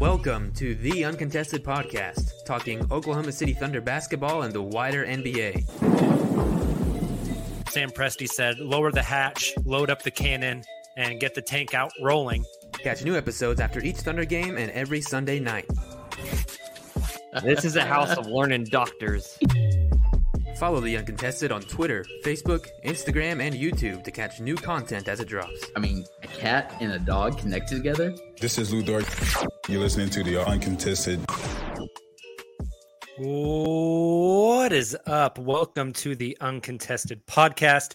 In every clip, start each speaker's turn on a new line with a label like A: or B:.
A: Welcome to the Uncontested Podcast, talking Oklahoma City Thunder basketball and the wider NBA.
B: Sam Presti said, lower the hatch, load up the cannon, and get the tank out rolling.
A: Catch new episodes after each Thunder game and every Sunday night.
C: This is a house of learning doctors.
A: Follow The Uncontested on Twitter, Facebook, Instagram, and YouTube to catch new content as it drops.
D: I mean, a cat and a dog connected together?
E: This is Lu Dort. You're listening to The Uncontested.
B: What is up? Welcome to the Uncontested Podcast,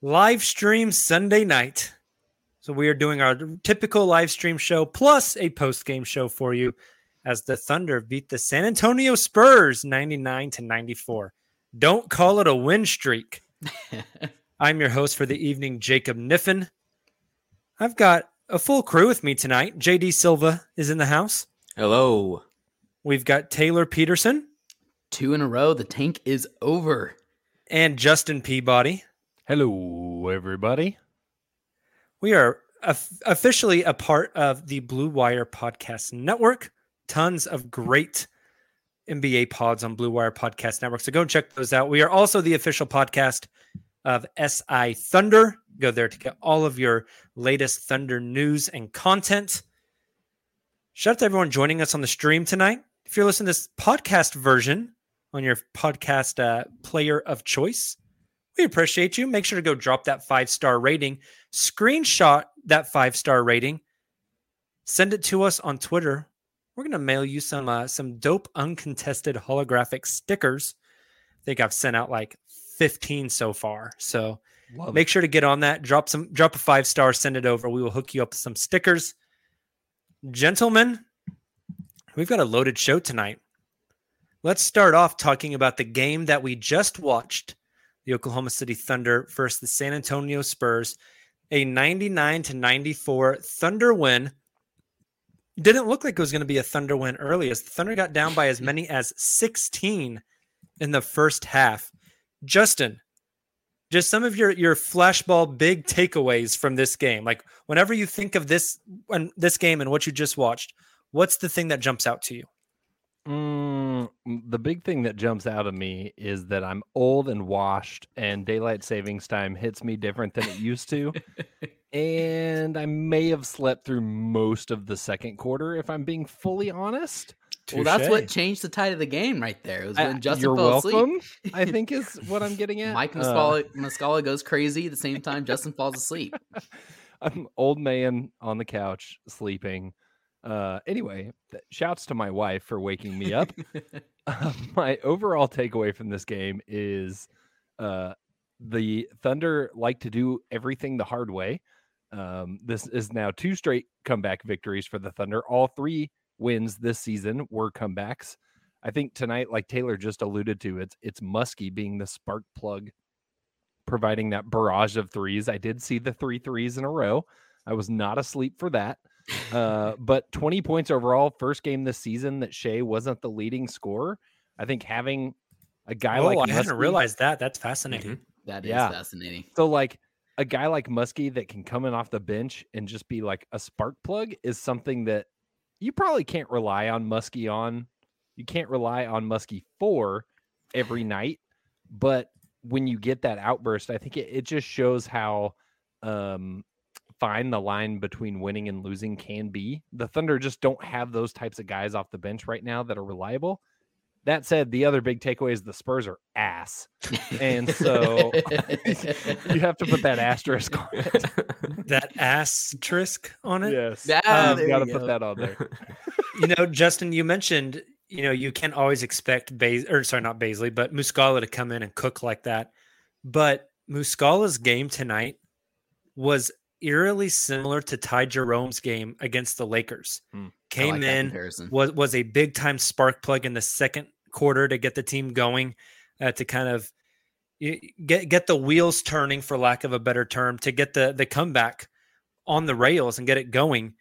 B: live stream Sunday night. So, we are doing our typical live stream show plus a post game show for you as the Thunder beat the San Antonio Spurs 99 to 94. Don't call it a win streak. I'm your host for the evening, Jacob Niffen. I've got a full crew with me tonight. JD Silva is in the house.
A: Hello.
B: We've got Tayler Peterson.
D: Two in a row. The tank is over.
B: And Justin Peabody.
F: Hello, everybody.
B: We are officially a part of the Blue Wire Podcast Network. Tons of great NBA pods on Blue Wire Podcast Network. So go and check those out. We are also the official podcast of SI Thunder. Go there to get all of your latest Thunder news and content. Shout out to everyone joining us on the stream tonight. If you're listening to this podcast version on your podcast uh, player of choice, we appreciate you. Make sure to go drop that five star rating, screenshot that five star rating, send it to us on Twitter we're gonna mail you some uh, some dope uncontested holographic stickers. I think I've sent out like 15 so far. So Love make it. sure to get on that. Drop some drop a five star, send it over. We will hook you up with some stickers. Gentlemen, we've got a loaded show tonight. Let's start off talking about the game that we just watched. The Oklahoma City Thunder versus the San Antonio Spurs. A 99 to 94 Thunder win didn't look like it was going to be a Thunder win early as the Thunder got down by as many as 16 in the first half. Justin, just some of your your flashball big takeaways from this game. Like whenever you think of this when this game and what you just watched, what's the thing that jumps out to you?
F: Mm, the big thing that jumps out of me is that I'm old and washed, and daylight savings time hits me different than it used to. and I may have slept through most of the second quarter, if I'm being fully honest.
D: Well, that's what changed the tide of the game right there. It was when Justin
F: you're
D: fell
F: welcome,
D: asleep.
F: I think is what I'm getting at.
D: Mike Muscala, uh, Muscala goes crazy at the same time Justin falls asleep.
F: I'm old man on the couch sleeping. Uh, anyway, shouts to my wife for waking me up. uh, my overall takeaway from this game is uh, the Thunder like to do everything the hard way. Um, this is now two straight comeback victories for the Thunder. All three wins this season were comebacks. I think tonight, like Tayler just alluded to, it's it's Musky being the spark plug, providing that barrage of threes. I did see the three threes in a row. I was not asleep for that. Uh, but 20 points overall, first game this season that Shai wasn't the leading scorer. I think having a guy
B: oh,
F: like
B: I Musky, hadn't realized that. That's fascinating. Mm-hmm.
D: That is yeah. fascinating.
F: So like a guy like Musky that can come in off the bench and just be like a spark plug is something that you probably can't rely on Musky on. You can't rely on Musky for every night, but when you get that outburst, I think it, it just shows how um fine the line between winning and losing can be. The Thunder just don't have those types of guys off the bench right now that are reliable. That said, the other big takeaway is the Spurs are ass. And so you have to put that asterisk on it.
B: that asterisk on it.
F: Yes.
D: Ah,
F: um,
D: there
F: gotta
D: you
F: put that on there.
B: you know, Justin, you mentioned, you know, you can't always expect Bas or sorry, not Bazley, but Muscala to come in and cook like that. But Muscala's game tonight was eerily similar to Ty Jerome's game against the Lakers.
F: Hmm.
B: Came
D: like
B: in, was was a big time spark plug in the second quarter to get the team going, uh, to kind of get get the wheels turning, for lack of a better term, to get the the comeback on the rails and get it going.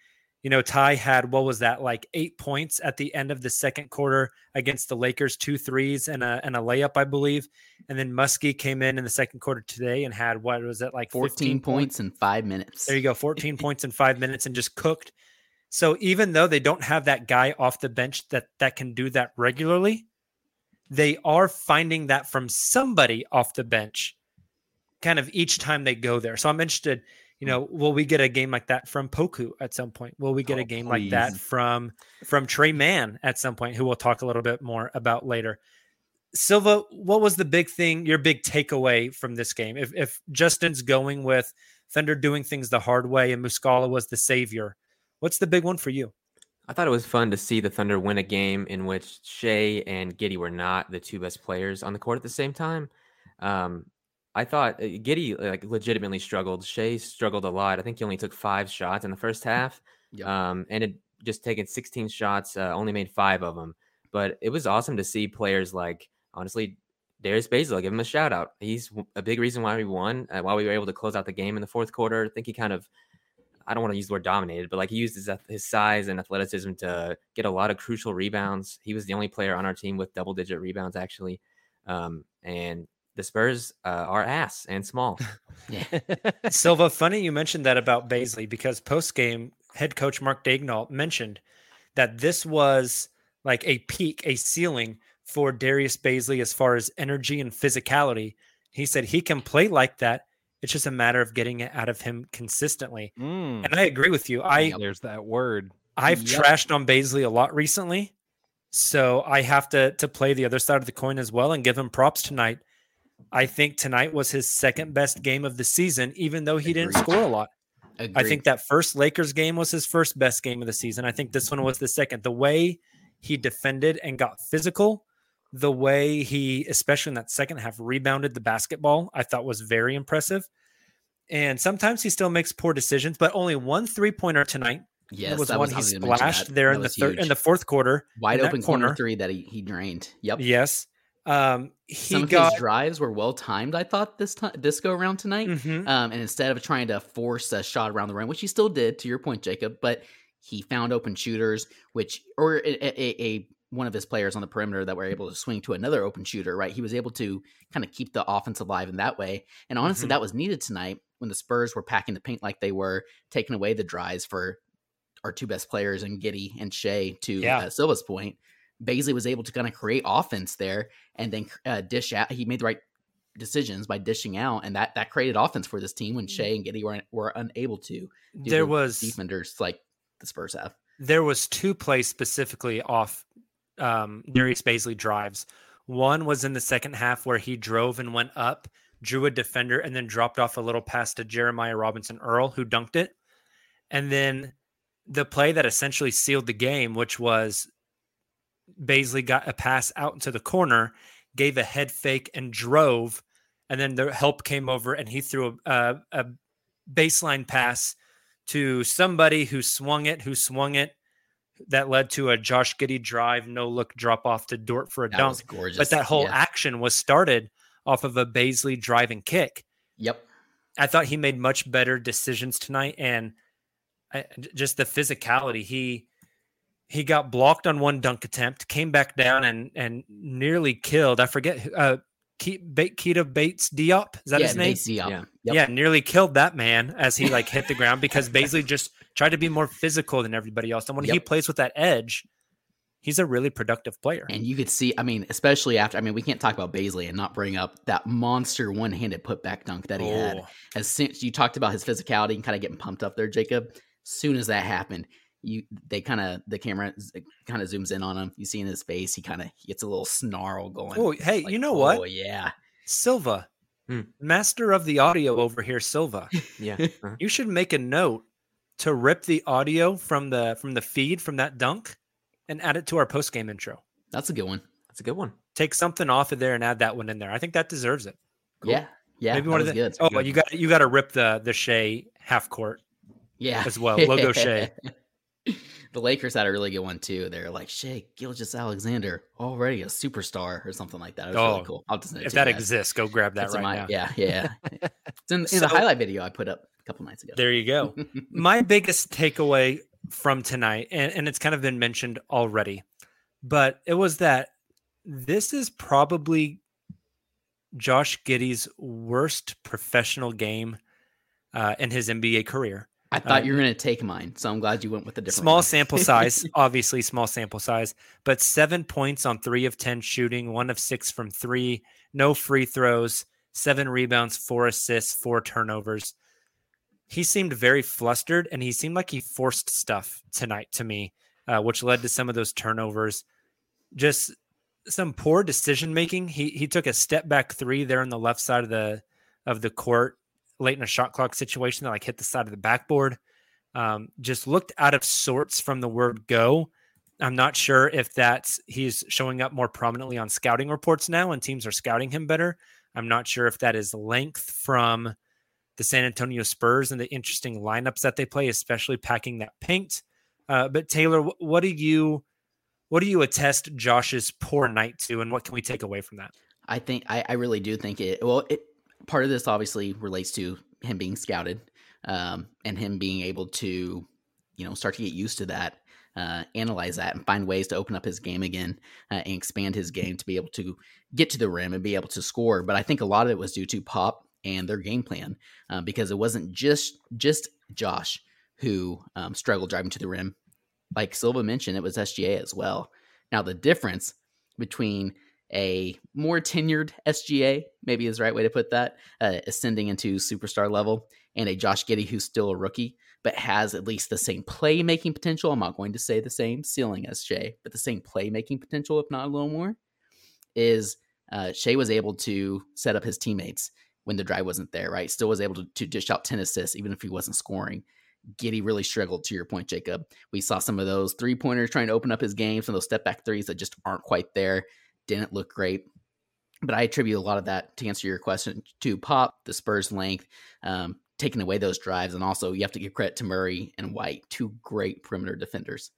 B: You know, Ty had what was that like eight points at the end of the second quarter against the Lakers, two threes and a and a layup, I believe. And then Musky came in in the second quarter today and had what was it like
D: 14
B: 15
D: points in five minutes.
B: there you go, 14 points in five minutes and just cooked. So even though they don't have that guy off the bench that that can do that regularly, they are finding that from somebody off the bench, kind of each time they go there. So I'm interested. You know, will we get a game like that from Poku at some point? Will we get
F: Oh,
B: a game like that from from Tre Mann at some point, who we'll talk a little bit more about later? Silva, what was the big thing, your big takeaway from this game? If if Justin's going with Thunder doing things the hard way and Muscala was the savior, what's the big one for you?
A: I thought it was fun to see the Thunder win a game in which Shai and Giddey were not the two best players on the court at the same time. Um, I thought uh, Giddey like legitimately struggled. Shai struggled a lot. I think he only took five shots in the first half,
D: Yep.
A: um, just taken 16 shots, uh, only made five of them. But it was awesome to see players like honestly Darius Bazley. I'll give him a shout out. He's a big reason why we won, uh, why we were able to close out the game in the fourth quarter. I think he kind of I don't want to use the word dominated, but like he used his, his size and athleticism to get a lot of crucial rebounds. He was the only player on our team with double digit rebounds, actually. Um, and the Spurs uh, are ass and small.
D: yeah.
B: Silva, funny you mentioned that about Bazley because post game, head coach Mark Daignault mentioned that this was like a peak, a ceiling for Darius Bazley as far as energy and physicality. He said he can play like that. It's just a matter of getting it out of him consistently.
F: Mm,
B: And I agree with you. I
F: there's that word.
B: I've
D: Yep.
B: trashed on Bazley a lot recently, so I have to to play the other side of the coin as well and give him props tonight. I think tonight was his second best game of the season, even though he didn't score a lot. I think that first Lakers game was his first best game of the season. I think this one was the second. The way he defended and got physical, the way he, especially in that second half, rebounded the basketball, I thought was very impressive. And sometimes he still makes poor decisions, but only one three pointer tonight.
D: yes,
B: It was one
D: was,
B: he
D: I was gonna mention
B: splashed there
D: That
B: in the third in the fourth quarter.
D: wide open corner. three that he, he drained. Yep.
B: Yes. Um, he
D: Some of
B: got
D: his drives were well timed. I thought this time this go around tonight.
B: Mhm.
D: Um, and instead of trying to force a shot around the rim, which he still did, to your point, Jacob, but he found open shooters, which or a, a, a one of his players on the perimeter that were able to swing to another open shooter. Right, he was able to kind of keep the offense alive in that way. And honestly,
B: Mhm.
D: that was needed tonight when the Spurs were packing the paint like they were, taking away the drives for our two best players and Giddey and Shai. To
B: Yeah.
D: uh, Silva's point, Bazley was able to kind of create offense there and then uh, dish out. He made the right decisions by dishing out, and that that created offense for this team when Shai and Giddey were were unable to.
B: there was
D: defenders like the Spurs have.
B: there was two plays specifically off um, Darius Bazley drives. One was in the second half where he drove and went up, drew a defender, and then dropped off a little pass to Jeremiah Robinson Earl, who dunked it. And then the play that essentially sealed the game, which was Bazley got a pass out into the corner, gave a head fake and drove, and then the help came over and he threw a, a, a baseline pass to somebody who swung it, who swung it. That led to a Josh Giddey drive, no look drop off to Dort for a
D: That
B: dunk.
D: gorgeous.
B: But that whole
D: Yeah.
B: action was started off of a Bazley driving kick.
D: Yep.
B: I thought he made much better decisions tonight, and I, j- just the physicality. He he got blocked on one dunk attempt, came back down and and nearly killed. I forget uh, Keita Bates Diop. Is that
D: yeah,
B: his name?
D: Basie, yeah.
A: Yeah.
D: Yep.
B: Yeah, nearly killed that man as he like hit the ground because Bazley just tried to be more physical than everybody else. And when he plays with that edge, he's a really productive player.
D: And you could see, I mean, especially after, I mean, we can't talk about Bazley and not bring up that monster one handed putback dunk that he had.
B: Oh,
D: As soon as you talked about his physicality and kind of getting pumped up there, Jacob, soon as that happened, you they kind of the camera kind of zooms in on him. You see in his face, he kind of gets a little snarl going.
B: Oh, hey,
D: like,
B: you know what?
D: Oh yeah,
B: Silva,
A: Hmm.
B: master of the audio over here, Silva.
A: Yeah. uh-huh.
B: you should make a note to rip the audio from the from the feed from that dunk and add it to our post game intro.
D: that's a good one.
A: That's a good one.
B: Take something off of there and add that one in there. I think that deserves it.
D: Yeah, yeah.
B: Maybe one of the.
D: good.
B: Oh,
D: Good.
B: you got you got to rip the the Shai half court.
D: yeah
B: as well, logo Shai.
D: the Lakers had a really good one too. They're like Shea Gilgis Alexander, already a superstar or something like that. It was
B: Oh,
D: really cool. I'll just
B: If that exists, go grab that right
D: my-
B: now.
D: Yeah, yeah. it's in, in
B: So-
D: the highlight video I put up a couple nights ago.
B: There you go. My biggest takeaway from tonight, and, and it's kind of been mentioned already, but it was that this is probably Josh Giddey's worst professional game uh, in his NBA career.
D: I thought
B: Uh,
D: you were going to take mine, so I'm glad you went with the different.
B: Small
D: one.
B: sample size, obviously small sample size, but seven points on three of 10 shooting, one of six from three, no free throws, seven rebounds, four assists, four turnovers. He seemed very flustered and he seemed like he forced stuff tonight to me, uh, which led to some of those turnovers. Just some poor decision making. He he took a step back three there on the left side of the of the court late in a shot clock situation that like hit the side of the backboard um, just looked out of sorts from the word go. I'm not sure if that's he's showing up more prominently on scouting reports now and teams are scouting him better. I'm not sure if that is length from the San Antonio Spurs and the interesting lineups that they play, especially packing that paint. Uh, but Tayler, what do you what do you attest Josh's poor night to, and what can we take away from that?
D: I think I, I really do think it. Well, it part of this obviously relates to him being scouted, um, and him being able to, you know, start to get used to that, uh, analyze that, and find ways to open up his game again uh, and expand his game to be able to get to the rim and be able to score. But I think a lot of it was due to Pop and their game plan, uh, because it wasn't just just Josh who um, struggled driving to the rim. Like Silva mentioned, it was SGA as well. Now the difference between a more tenured SGA, maybe is the right way to put that, uh, ascending into superstar level, and a Josh Giddey who's still a rookie, but has at least the same playmaking potential. I'm not going to say the same ceiling as Shai, but the same playmaking potential, if not a little more, is uh, Shai was able to set up his teammates when the drive wasn't there, right? Still was able to, to dish out 10 assists, even if he wasn't scoring. Giddey really struggled to your point, Jacob. We saw some of those three pointers trying to open up his game, some of those step back threes that just aren't quite there didn't look great. But I attribute a lot of that to answer your question to Pop, the Spurs length, um, taking away those drives, and also you have to give credit to Murray and White, two great perimeter defenders.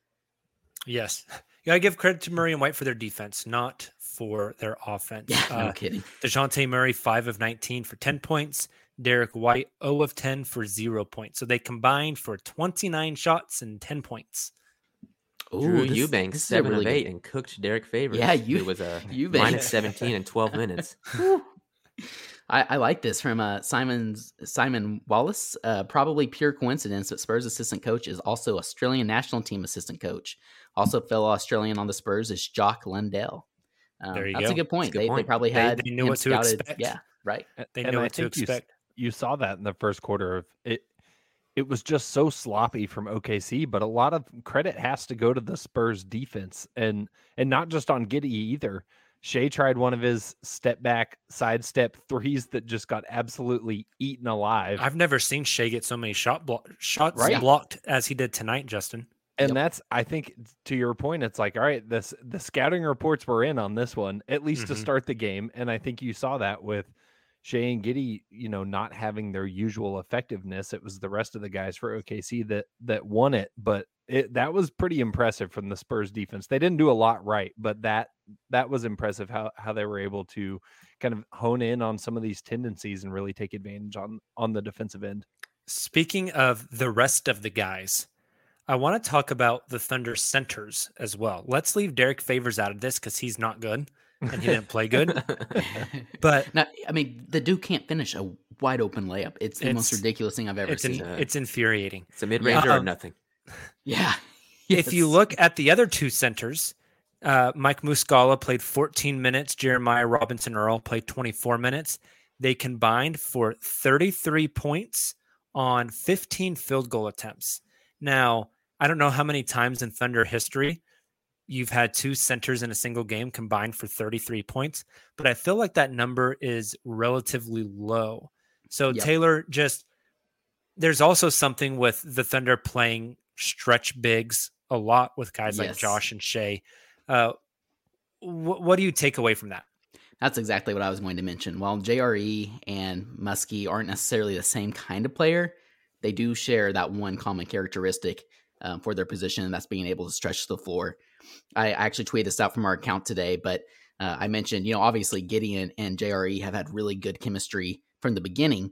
B: Yes, you gotta give credit to Murray and White for their defense, not for their offense.
D: Yeah, no
B: Uh,
D: kidding.
B: Dejounte Murray, five of 19 for 10 points. Derrick White, 0 of 10 for zero points. So they combined for 29 shots and 10 points.
A: Drew
D: this-
A: Eubanks,
D: this
A: seven
D: really
A: of eight,
D: good-
A: and cooked Derrick Favors.
D: Yeah, you-
A: it was a
D: Eubanks.
A: minus 17 in 12 minutes.
D: I, I like this from uh, Simon's Simon Wallace. Uh, probably pure coincidence, but Spurs assistant coach is also Australian national team assistant coach. Also, fellow Australian on the Spurs is Jock Landale. Um,
B: There you
D: that's
B: go.
D: a good point.
A: good
D: they, they probably had
B: they knew
D: him
B: what to expect.
D: Yeah, right.
B: They
F: And
B: know
F: I
B: what to
F: think you
B: expect.
F: you saw that in the first quarter of it it was just so sloppy from OKC but a lot of credit has to go to the Spurs defense and and not just on Giddey either Shai tried one of his step back sidestep threes that just got absolutely eaten alive
B: I've never seen Shai get so many shot blo- shots
F: Right.
B: blocked as he did tonight, Justin.
F: and
D: Yep.
F: that's I think to your point it's like all right this the scouting reports were in on this one at least to
B: Mhm.
F: start the game and I think you saw that with Shai and Giddey, you know, not having their usual effectiveness. It was the rest of the guys for OKC that that won it, but it that was pretty impressive from the Spurs defense. They didn't do a lot right, but that that was impressive how how they were able to kind of hone in on some of these tendencies and really take advantage on on the defensive end.
B: Speaking of the rest of the guys, I want to talk about the Thunder centers as well. Let's leave Derrick Favors out of this because he's not good and he didn't play good. But
D: now, I mean, the dude can't finish a wide open layup. It's the most ridiculous thing I've ever
B: it's in,
D: seen.
A: Uh,
B: it's infuriating.
A: It's a mid ranger or
B: Um,
A: nothing.
D: yeah.
B: If you look at the other two centers, Uh, Mike Muscala played 14 minutes. Jeremiah Robinson Earl played 24 minutes. They combined for 33 points on 15 field goal attempts. Now, I don't know how many times in Thunder history you've had two centers in a single game combined for 33 points, but I feel like that number is relatively low. So,
D: Yep.
B: Tayler, just there's also something with the Thunder playing stretch bigs a lot with guys like Josh and Shai. Uh, wh- what do you take away from that?
D: That's exactly what I was going to mention. While JRE and Musky aren't necessarily the same kind of player, they do share that one common characteristic um, for their position, and that's being able to stretch the floor. I actually tweeted this out from our account today, but uh, I mentioned, you know, obviously Giddey and JRE have had really good chemistry from the beginning.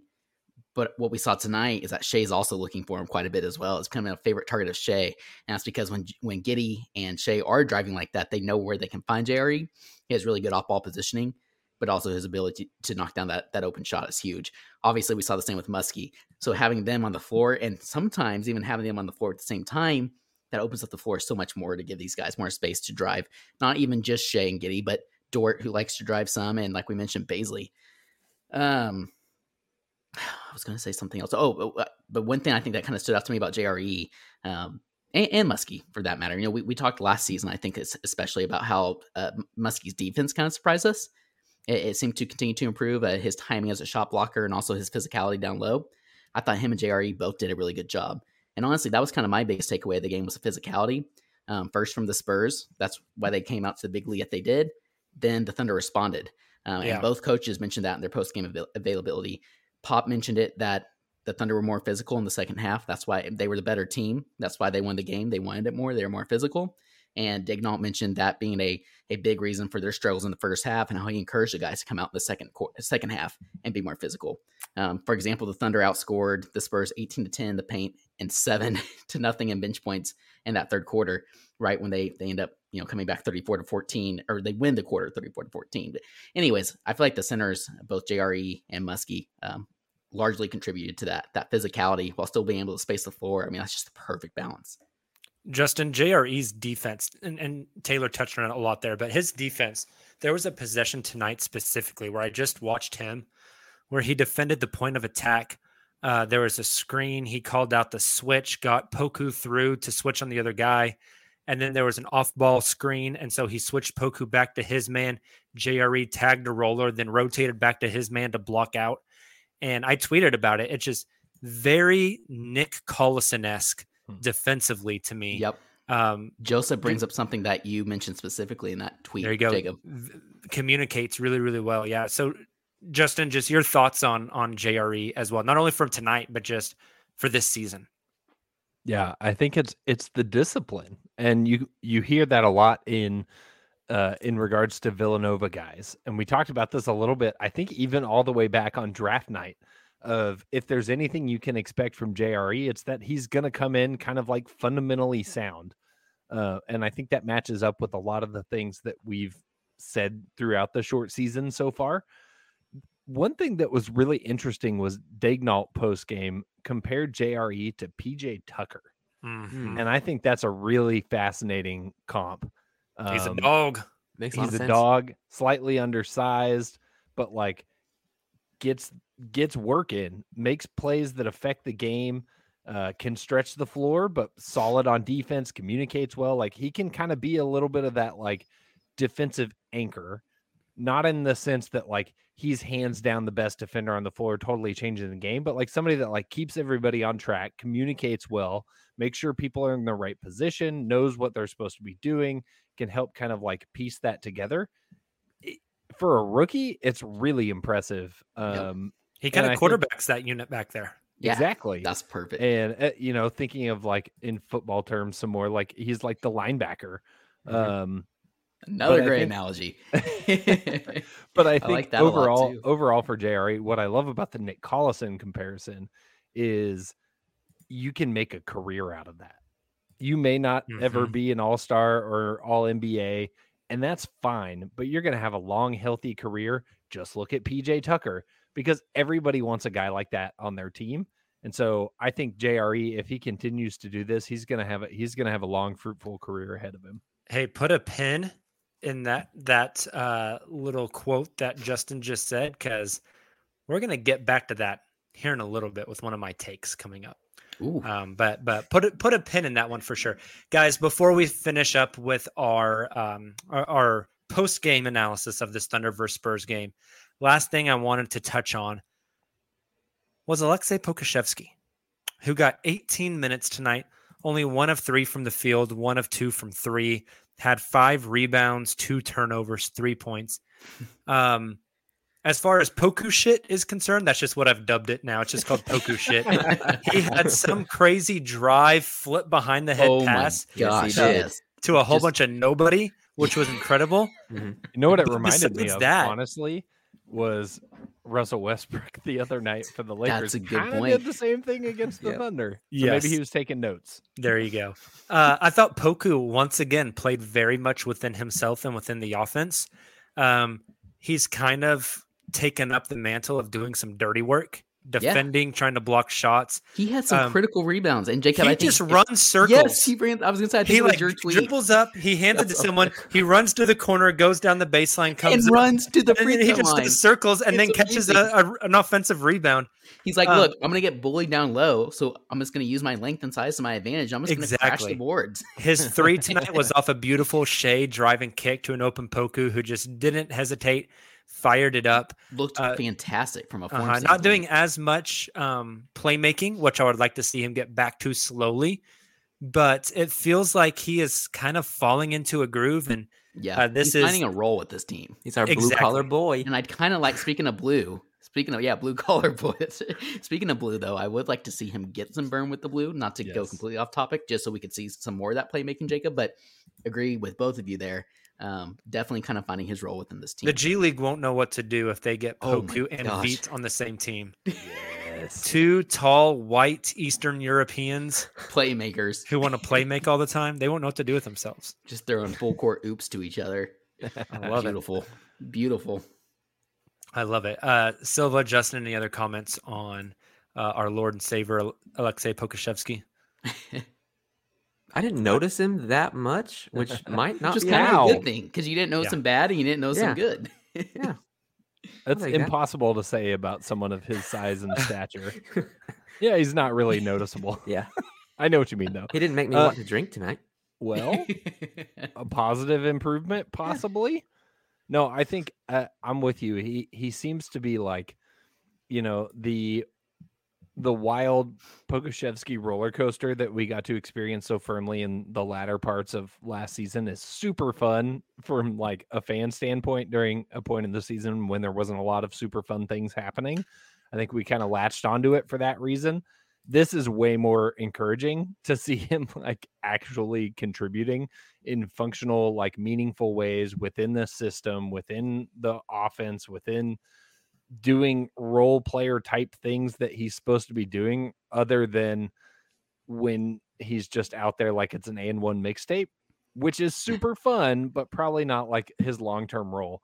D: But what we saw tonight is that Shai's also looking for him quite a bit as well. It's kind of a favorite target of Shai. And that's because when when Giddey and Shai are driving like that, they know where they can find JRE. He has really good off ball positioning, but also his ability to knock down that, that open shot is huge. Obviously, we saw the same with Musky. So having them on the floor and sometimes even having them on the floor at the same time, that opens up the floor so much more to give these guys more space to drive. Not even just Shai and Giddey, but Dort, who likes to drive some, and like we mentioned, Bazley. Um, I was going to say something else. Oh, but- but one thing I think that kind of stood out to me about JRE um, and, and Musky, for that matter. You know, we, we talked last season, I think, especially about how uh, Musky's defense kind of surprised us. It, it seemed to continue to improve uh, his timing as a shot blocker and also his physicality down low. I thought him and JRE both did a really good job. And honestly, that was kind of my biggest takeaway of the game was the physicality. Um, first from the Spurs, that's why they came out to the big lead that they did. Then the Thunder responded, uh,
B: Yeah.
D: and both coaches mentioned that in their post game avail- availability. Pop mentioned it that the Thunder were more physical in the second half. That's why they were the better team. That's why they won the game. They wanted it more. They were more physical. And Daignault mentioned that being a, a big reason for their struggles in the first half and how he encouraged the guys to come out in the second second half and be more physical. Um, for example, the Thunder outscored the Spurs 18 to 10 in the paint and 7 to nothing in bench points in that third quarter, right when they they end up, you know, coming back 34 to 14 or they win the quarter 34 to 14. But anyways, I feel like the centers, both JRE and Musky, um, largely contributed to that that physicality while still being able to space the floor. I mean, that's just the perfect balance.
B: Justin JRE's defense, and, and Tayler touched on it a lot there, but his defense, there was a possession tonight specifically where I just watched him where he defended the point of attack. Uh, there was a screen. He called out the switch, got Poku through to switch on the other guy. And then there was an off ball screen. And so he switched Poku back to his man. JRE tagged a roller, then rotated back to his man to block out. And I tweeted about it. It's just very Nick Collison esque
F: Hmm.
B: defensively to me.
D: Yep.
B: Um,
D: Joseph brings up something that you mentioned specifically in that tweet.
B: there you go.
D: Jacob.
B: V- Communicates really, really well. Yeah. So, Justin, just your thoughts on on JRE as well, not only from tonight, but just for this season.
F: Yeah, I think it's it's the discipline, and you you hear that a lot in uh, in regards to Villanova guys, and we talked about this a little bit. I think even all the way back on draft night, of if there's anything you can expect from JRE, it's that he's going to come in kind of like fundamentally sound, uh, and I think that matches up with a lot of the things that we've said throughout the short season so far. One thing that was really interesting was Daignault post game compared JRE to PJ Tucker.
B: Mhm.
F: And I think that's a really fascinating comp.
B: He's a
F: Um,
B: dog.
A: Makes a lot
F: He's
A: of
F: a
A: sense.
F: dog, slightly undersized, but like gets gets work in, makes plays that affect the game, uh, can stretch the floor, but solid on defense, communicates well. Like he can kind of be a little bit of that like defensive anchor, not in the sense that like he's hands down the best defender on the floor, totally changing the game, but like somebody that like keeps everybody on track, communicates well, makes sure people are in the right position, knows what they're supposed to be doing, can help kind of like piece that together. For a rookie, it's really impressive. Um,
B: He kind of
F: I think-
B: quarterbacks that unit back there.
D: Yeah,
F: exactly.
D: That's perfect.
F: and uh, you know, thinking of like in football terms, some more like he's like the linebacker.
D: Mhm.
F: Um,
D: Another
F: but
D: great
F: think-
D: analogy.
F: but I
D: I
F: think
D: like that
F: overall, overall for JRE, what I love about the Nick Collison comparison is you can make a career out of that. You may not ever
B: Mhm.
F: be an all star or all NBA, and that's fine, but you're going to have a long, healthy career. Just look at PJ Tucker because everybody wants a guy like that on their team. And so I think JRE, if he continues to do this, he's going to have a, he's going to have a long, fruitful career ahead of him.
B: Hey, put a pin in that that uh, little quote that Justin just said because we're gonna get back to that here in a little bit with one of my takes coming up.
D: Ooh.
B: Um, but but put it put a pin in that one for sure, guys. Before we finish up with our um, our, our post game analysis of this Thunder versus Spurs game, last thing I wanted to touch on was Aleksej Pokusevski, who got 18 minutes tonight, only one of three from the field, one of two from three, had five rebounds, two turnovers, three points. Um, as far as Poku shit is concerned, that's just what I've dubbed it now. It's just called Poku shit. he had some crazy drive flip behind the head
D: oh
B: pass
D: gosh!
A: Yes, he did.
D: yes.
B: to a whole
D: Just-
B: bunch of nobody, which was incredible.
A: Mhm.
F: You know what it reminded me of,
B: that-
F: honestly, was Russell Westbrook the other night for the Lakers.
D: That's a good
F: Kinda
D: point.
F: Did the same thing against the
A: Yep.
F: Thunder. So
B: Yes.
F: maybe he was taking notes.
B: There you go. Uh, I thought Poku once again played very much within himself and within the offense. Um, he's kind of taken up the mantle of doing some dirty work, defending, trying to block shots.
D: He had some
B: Um,
D: critical rebounds, and Jacob,
B: he
D: I think
B: just runs circles.
D: Yes, he ran. I was gonna say, I think
B: he
D: it was
B: like
D: your tweet.
B: dribbles up, he hands it to someone, he runs to the corner, goes down the baseline, comes
D: and
B: up,
D: runs to the
B: and
D: free
B: then he just
D: line.
B: circles and then
D: It's
B: catches a, a- an offensive rebound.
D: He's like,
B: um,
D: "Look, I'm gonna get bullied down low, so I'm just gonna use my length and size to my advantage. I'm just gonna crash
B: Exactly.
D: the boards."
B: His three tonight was off a beautiful Shai driving kick to an open Poku who just didn't hesitate, fired it up.
D: Looked
B: Uh,
D: fantastic from a form.
B: Uh-huh. Not doing as much um, playmaking, which I would like to see him get back to slowly. But it feels like he is kind of falling into a groove. And
D: Yeah,
B: uh, this
D: he's finding a role with this team,
A: He's our blue collar boy.
D: and I'd kind of like. Speaking of blue, speaking of yeah, blue collar boys. speaking of blue, though, I would like to see him get some burn with the blue. Not to go completely off topic, just so we could see some more of that playmaking, Jacob. But agree with both of you there. Um, definitely kind of finding his role within this team.
B: the G League won't know what to do if they get
D: Oh
B: Poku and
D: gosh.
B: Vit on the same team.
A: Yes.
B: Two tall, white Eastern Europeans
D: playmakers
B: who want to play make all the time. They won't know what to do with themselves.
D: just throwing full court oops to each other.
B: I love it.
D: Beautiful, beautiful.
B: I love it. Uh, Silva, Justin, any other comments on uh, our Lord and Savior Aleksej Pokusevski?
A: I didn't notice him that much, which might not
D: Just
A: be
D: kind
A: a
D: of a good thing because you didn't know
F: Yeah.
D: some bad and you didn't know some good.
A: Yeah.
F: That's
A: like that.
F: impossible to say about someone of his size and stature. yeah, he's not really noticeable.
A: yeah.
F: I know what you mean, though.
A: He didn't make me
F: Uh,
A: want to drink tonight.
F: Well, a positive improvement, possibly. No, I think uh, I'm with you. He he seems to be like, you know, the the wild Pokusevski roller coaster that we got to experience so firmly in the latter parts of last season is super fun from like a fan standpoint during a point in the season when there wasn't a lot of super fun things happening. I think we kind of latched onto it for that reason. This is way more encouraging to see him like actually contributing in functional, like meaningful ways within the system, within the offense, within doing role player type things that he's supposed to be doing, other than when he's just out there like it's an A and one mixtape, which is super fun, but probably not like his long term role.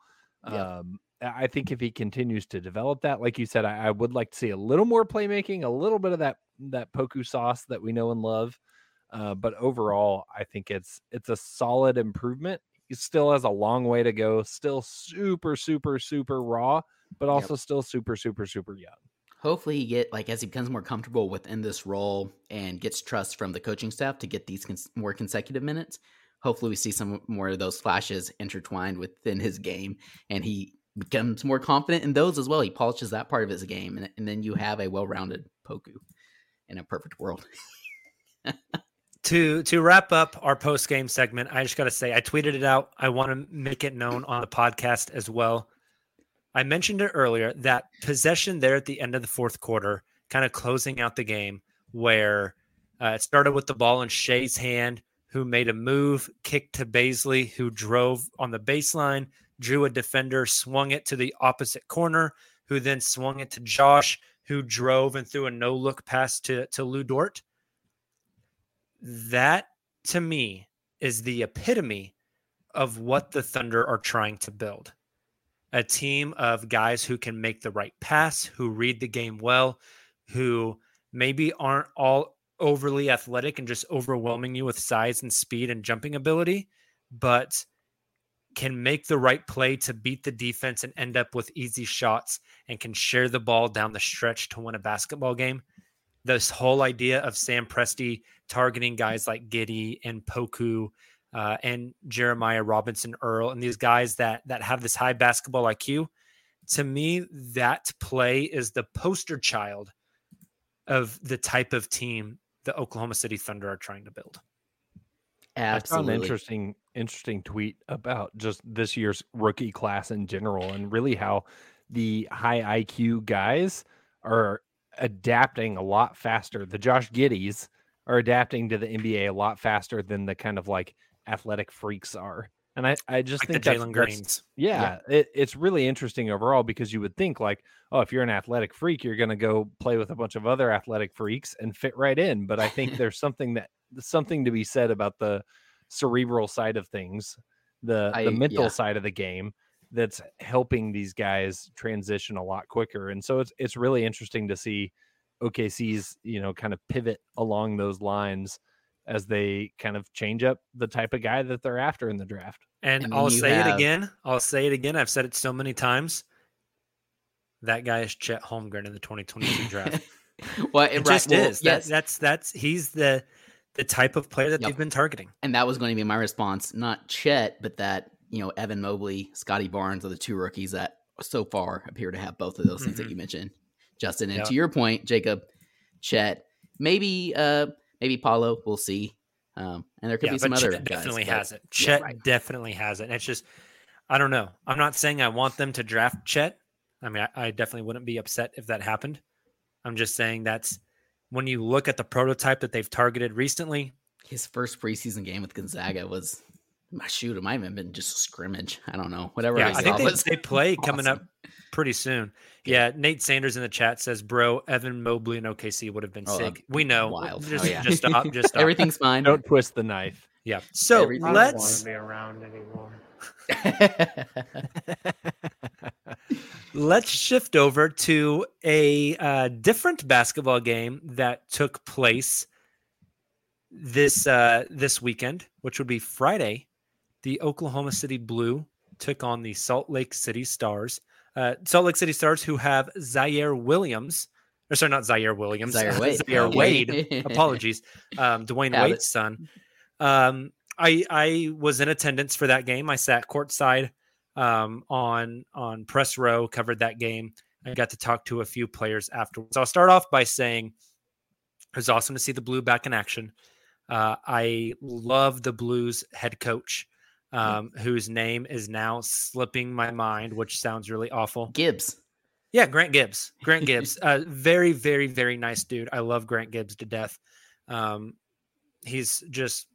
D: Yeah.
F: Um, I I think if he continues to develop that, like you said, I, I would like to see a little more playmaking, a little bit of that that Poku sauce that we know and love. Uh, but overall, I think it's it's a solid improvement. He still has a long way to go. Still super, super, super raw, but also still super, super, super young.
D: Hopefully, he get like as he becomes more comfortable within this role and gets trust from the coaching staff to get these cons- more consecutive minutes. Hopefully, we see some more of those flashes intertwined within his game, and he becomes more confident in those as well. He polishes that part of his game, and, and then you have a well-rounded Poku in a perfect world.
B: to to wrap up our post game segment, I just got to say I tweeted it out. I want to make it known on the podcast as well. I mentioned it earlier that possession there at the end of the fourth quarter, kind of closing out the game, where uh, it started with the ball in Shai's hand, who made a move, kicked to Bazley, who drove on the baseline, drew a defender, swung it to the opposite corner, who then swung it to Josh, who drove and threw a no look pass to to Lu Dort that to me is the epitome of what the Thunder are trying to build. A team of guys who can make the right pass, who read the game well, who maybe aren't all overly athletic and just overwhelming you with size and speed and jumping ability, but can make the right play to beat the defense and end up with easy shots and can share the ball down the stretch to win a basketball game. This whole idea of Sam Presti targeting guys like Giddey and Poku uh, and Jeremiah Robinson Earl and these guys that that have this high basketball IQ. To me, that play is the poster child of the type of team the Oklahoma City Thunder are trying to build.
D: Absolutely.
F: I found an interesting interesting tweet about just this year's rookie class in general and really how the high IQ guys are adapting a lot faster. The Josh Giddeys are adapting to the NBA a lot faster than the kind of like athletic freaks are. And I, I just
B: Like
F: think
B: Jalen Greens.
F: yeah, It, it's really interesting overall because you would think like, oh, if you're an athletic freak, you're going to go play with a bunch of other athletic freaks and fit right in. But I think there's something that something to be said about the cerebral side of things, the
D: I-
F: the mental
D: yeah.
F: side of the game that's helping these guys transition a lot quicker. And so it's it's really interesting to see OKC's, you know, kind of pivot along those lines as they kind of change up the type of guy that they're after in the draft.
B: And,
D: And
B: I'll say
D: have-
B: it again. I'll say it again. I've said it so many times. That guy is Chet Holmgren in the 2022 draft.
D: well,
B: It
D: right,
B: just
D: well,
B: is. That,
D: Yes,
B: that's that's he's the the type of player that
D: Yep.
B: they've been targeting.
D: and that was going to be my response. Not Chet, but that you know Evan Mobley, Scottie Barnes are the two rookies that so far appear to have both of those things that
B: Mhm.
D: you mentioned, Justin. And
B: Yeah.
D: to your point, Jacob, Chet, maybe uh maybe Paolo, we'll see. Um, and there could be some
B: but
D: other
B: Chet
D: guys,
B: definitely
D: but-
B: has it.
D: yeah,
B: Chet
D: right.
B: definitely has it. And it's just, I don't know. I'm not saying I want them to draft Chet. I mean, I, I definitely wouldn't be upset if that happened. I'm just saying that's when you look at the prototype that they've targeted recently.
D: His first preseason game with Gonzaga was, shoot, it might have been just a scrimmage. I don't know. Whatever.
B: Yeah,
D: we
B: I think
D: saw
B: they,
D: was
B: they play coming up pretty soon. Yeah, Nate Sanders in the chat says, "Bro, Evan Mobley and OKC would have been
D: Oh,
B: sick." We know.
D: wild. Oh,
B: Just,
D: yeah.
B: just stop. Just stop.
D: Everything's fine.
F: Don't twist the knife.
B: Yeah. So
D: Everything-
B: let's
C: be around anymore.
B: let's shift over to a uh, different basketball game that took place this uh, this weekend, which would be Friday. The Oklahoma City Blue took on the Salt Lake City Stars. Uh, Salt Lake City Stars, who have Zaire Williams, or sorry, not Zaire Williams,
D: Zaire Wade.
B: Zaire Wade. Apologies, um, Dwayne
D: it.
B: Wade's son. Um, I I was in attendance for that game. I sat courtside um, on on press row, covered that game. I got to talk to a few players afterwards. I'll start off by saying it was awesome to see the Blue back in action. Uh, I love the Blues head coach, um, whose name is now slipping my mind, which sounds really awful.
D: Gibbs.
B: Yeah, Grant Gibbs. Grant Gibbs. uh, very, very, very nice dude. I love Grant Gibbs to death. Um, he's just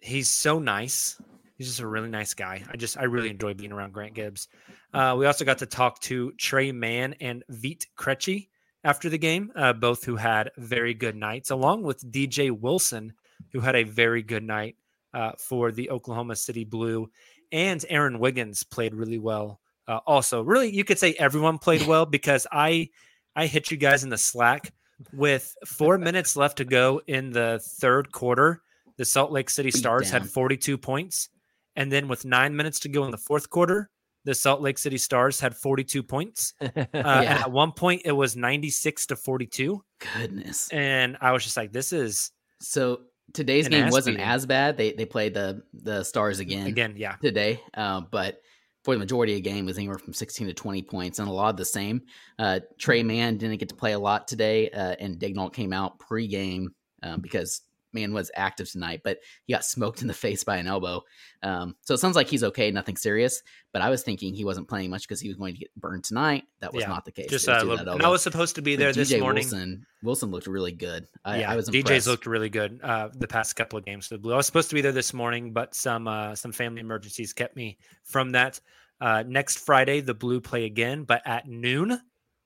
B: he's so nice. He's just a really nice guy. I just I really enjoy being around Grant Gibbs. Uh, we also got to talk to Tre Mann and Vit Krejci after the game, uh, both who had very good nights, along with DJ Wilson, who had a very good night uh, for the Oklahoma City Blue, and Aaron Wiggins played really well. Uh, also, really, you could say everyone played well because I I hit you guys in the slack with four minutes left to go in the third quarter. The Salt Lake City Stars
D: down.
B: had 42 points, and then with nine minutes to go in the fourth quarter, the Salt Lake City Stars had 42 points. Uh, And
D: Yeah.
B: at one point, it was 96 to 42,
D: Goodness.
B: and I was just like, "This is
D: So today's
B: An
D: game wasn't
B: beating.
D: as bad. They they played the the Stars again,
B: again, yeah,
D: today, uh, but for the majority of the game was anywhere from 16 to 20 points and a lot of the same. Uh, Tre Mann didn't get to play a lot today, uh, and Daignault came out pregame um, because Mann was active tonight, but he got smoked in the face by an elbow. Um, so it sounds like he's okay, nothing serious. But I was thinking he wasn't playing much because he was going to get burned tonight. That was
B: Yeah,
D: not the case.
B: just uh,
D: that
B: and I was supposed to be there this morning.
D: Wilson, Wilson looked really good. I,
B: yeah,
D: I was
B: DJ's looked really good uh, the past couple of games for the Blue. I was supposed to be there this morning, but some uh, some family emergencies kept me from that. Uh, next Friday, the Blue play again, but at noon.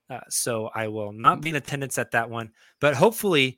B: Uh, so I will not be in attendance at that one, but hopefully